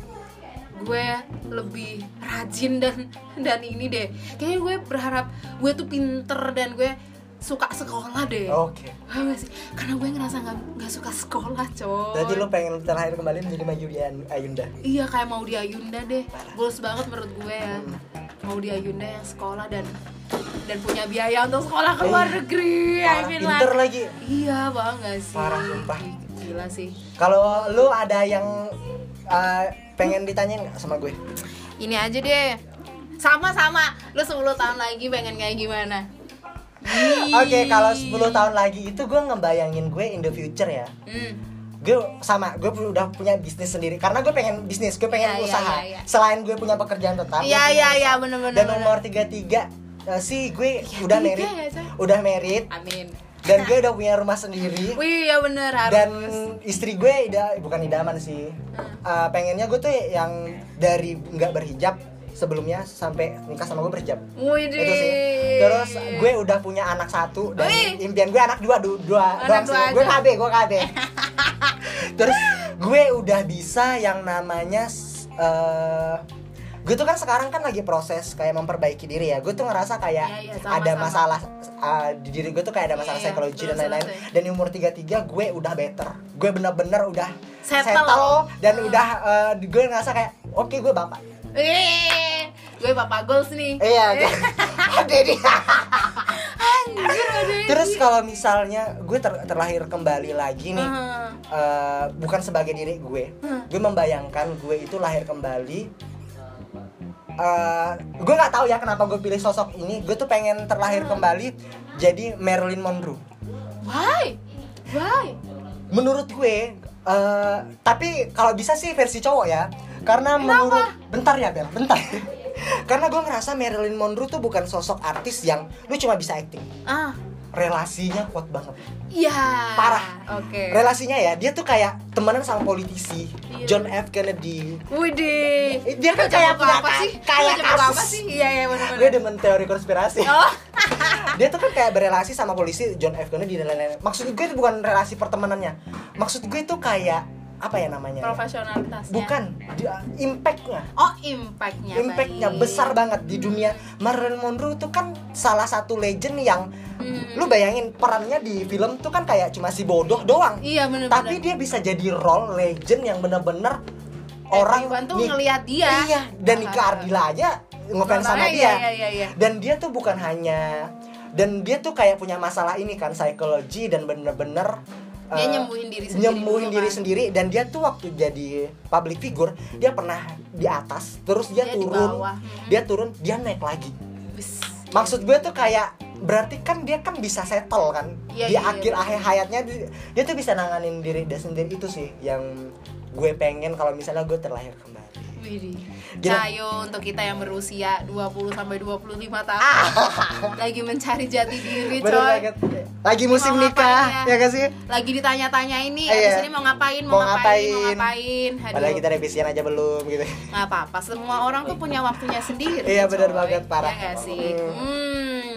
gue lebih rajin dan dan ini deh. Kayaknya gue berharap gue tuh pinter dan gue suka sekolah deh. oke gak sih? Karena gue ngerasa nggak nggak suka sekolah, coy. berarti lu pengen terlahir kembali menjadi Mayuri Ayunda Iya kayak mau di Ayunda deh Goals banget menurut gue ya Hmm. Mau di Ayunda yang sekolah dan Dan punya biaya untuk sekolah ke luar negeri I Parah, mean pinter like- lagi Iya banget sih Parah, sumpah. Gila sih kalau lu ada yang eh, pengen ditanyain nggak sama gue Ini aja deh Sama-sama Lu 10 tahun lagi pengen kayak gimana? (laughs) Oke, kalau 10 tahun lagi itu gue ngebayangin gue in the future ya. hmm. Gue sama, gue udah punya bisnis sendiri karena gue pengen bisnis, gue pengen Iya, iya, usaha. iya, iya. Selain gue punya pekerjaan tetap. Iya punya iya usaha. iya bener-bener Dan nomor 33 eh, sih gue udah tiga married. ya, udah married Amin dan gue udah punya rumah sendiri. Wih ya bener harus Dan istri gue ida, bukan idaman sih. Eh, pengennya gue tuh yang dari nggak berhijab sebelumnya sampai nikah sama gue berhijab. Wih deh itu sih terus gue udah punya anak satu dan Wih. impian gue anak dua du- dua Anak dua gue. KB gue KB (laughs) terus gue udah bisa yang namanya eh gue tuh kan sekarang kan lagi proses kayak memperbaiki diri ya gue tuh ngerasa kayak Iya, iya, sama, ada sama. masalah uh, di diri gue tuh kayak ada masalah Iya, iya, psikologi dan lain-lain dan di umur 33 gue udah better gue bener-bener udah Settle. dan Hmm. udah uh, gue ngerasa kayak oke gue bapak Eh, gue papa goals nih iya (laughs) aduh. Terus kalau misalnya gue ter- terlahir kembali lagi nih, Heeh. eh, bukan sebagai diri gue, Hmm. gue membayangkan gue itu lahir kembali. Eh, gue nggak tahu ya kenapa gue pilih sosok ini. Gue tuh pengen terlahir Hmm. kembali jadi Marilyn Monroe. Why? Why? Menurut gue, eh, tapi kalau bisa sih versi cowok ya, karena menurut bentar ya Bel, bentar. (laughs) karena gue ngerasa Marilyn Monroe tuh bukan sosok artis yang lu cuma bisa acting. Ah, Relasinya kuat banget. iya. Parah. Oke. relasinya ya dia tuh kayak temenan sama politisi Iya. John F Kennedy Widih. Dia kan kayak punya apa sih? kayak apa sih? Iya, iya benar-benar. gue demen teori konspirasi Oh. (laughs) (laughs) dia tuh kan kayak berelasi sama polisi John F Kennedy dan lain-lain maksud gue itu bukan relasi pertemanannya maksud gue itu kayak apa ya namanya ya? Profesionalitasnya. bukan dia- impactnya Oh, impactnya. impactnya baik. besar banget di dunia Marilyn Monroe tuh kan salah satu legend yang Hmm. lu bayangin perannya di film tuh kan kayak cuma si bodoh doang Iya benar-benar. tapi dia bisa jadi role legend yang bener-bener orang tuh ngelihat dia. iya dan Nika Ah. Ardila aja ngefans sama Iya, dia Iya, iya, iya. dan dia tuh bukan hanya dan dia tuh kayak punya masalah ini kan psikologi dan bener-bener Dia eh, nyembuhin diri sendiri nyembuhin diri kan? sendiri dan dia tuh waktu jadi public figure dia pernah di atas terus dia, Dia di turun bawah. Mhm. dia turun dia naik lagi maksud gue tuh kayak berarti kan dia kan bisa settle kan Iya, di iya, akhir iya. akhir hayatnya dia, dia tuh bisa nanganin diri dia sendiri itu sih yang gue pengen kalau misalnya gue terlahir kembali Widih. Cayo untuk kita yang berusia 20 sampai 25 tahun Ah. lagi mencari jati diri, Bener coy. banget. lagi musim Mau nikah ngapain ya gak sih Lagi ditanya-tanya ini, Iya. abis ini mau ngapain, Mau mau, ngapain, mau ngapain. ngapain. padahal kita revisian aja belum gitu nggak apa-apa, semua orang tuh punya waktunya sendiri. Iya, bener coy. banget, parah. Iya nggak sih? Hmm. Hmm.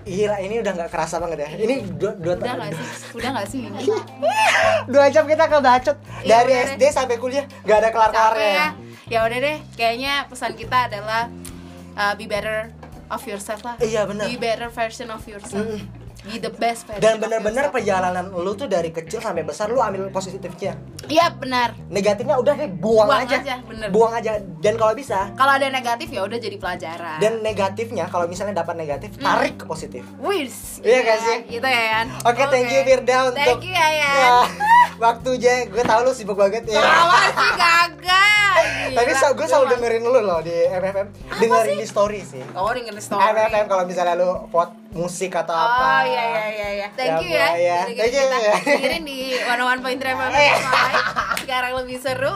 gila ini udah nggak kerasa banget ya ini dua, dua, Udah nggak sih? Udah nggak sih? (laughs) dua jam kita kebacot Iya, dari SD sampai kuliah nggak ada kelar Capek ya. udah deh, kayaknya pesan kita adalah uh, be better of yourself lah Iya, benar. be better version of yourself be the best version dan yourself. perjalanan lu tuh dari kecil sampai besar lu ambil positifnya iya benar negatifnya udah deh buang, Buang aja. aja, bener. buang aja dan kalau bisa kalau ada negatif ya udah jadi pelajaran dan negatifnya kalau misalnya dapat negatif tarik ke positif Wis, Iya gak sih? Gitu ya, Yan. oke thank you Firda untuk Thank you ya, Yan. Ya, waktu aja gue tau lu sibuk banget ya Awas sih gagal. tapi Gila, gue selalu dengerin lu loh di MFM dengerin di story sih Oh, dengerin story. MFM kalau misalnya lu vote musik atau apa Oh iya iya iya iya. Ya, Thank you ya. Bu, ya. Jadi Thank you, kita ya. dengerin di 101.3 FM (laughs) Sekarang lebih seru.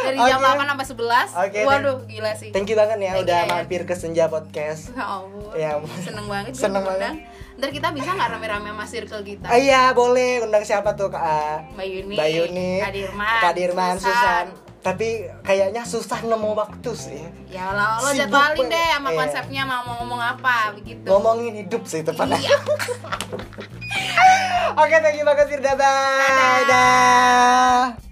Dari jam Oke. 8 sampai 11. Oke, Waduh, gila sih. thank you banget ya Thank udah you, ya. mampir ke Senja Podcast Ya ampun. Ya, Seneng banget seneng banget. Ntar kita bisa nggak rame-rame sama circle kita? Ah, iya boleh undang siapa tuh Kak Mbak Yuni, Mbak Yuni, Kak Dirman, Kak Dirman, Susan. Susan. Tapi kayaknya susah nemu waktu sih. Ya lo, lo jadwalin deh sama Iya. konsepnya mau ngomong apa begitu. Ngomongin hidup sih tepatnya. Iya. (laughs) Oke, thank you banget Firda. Bye. Dadah. Dah.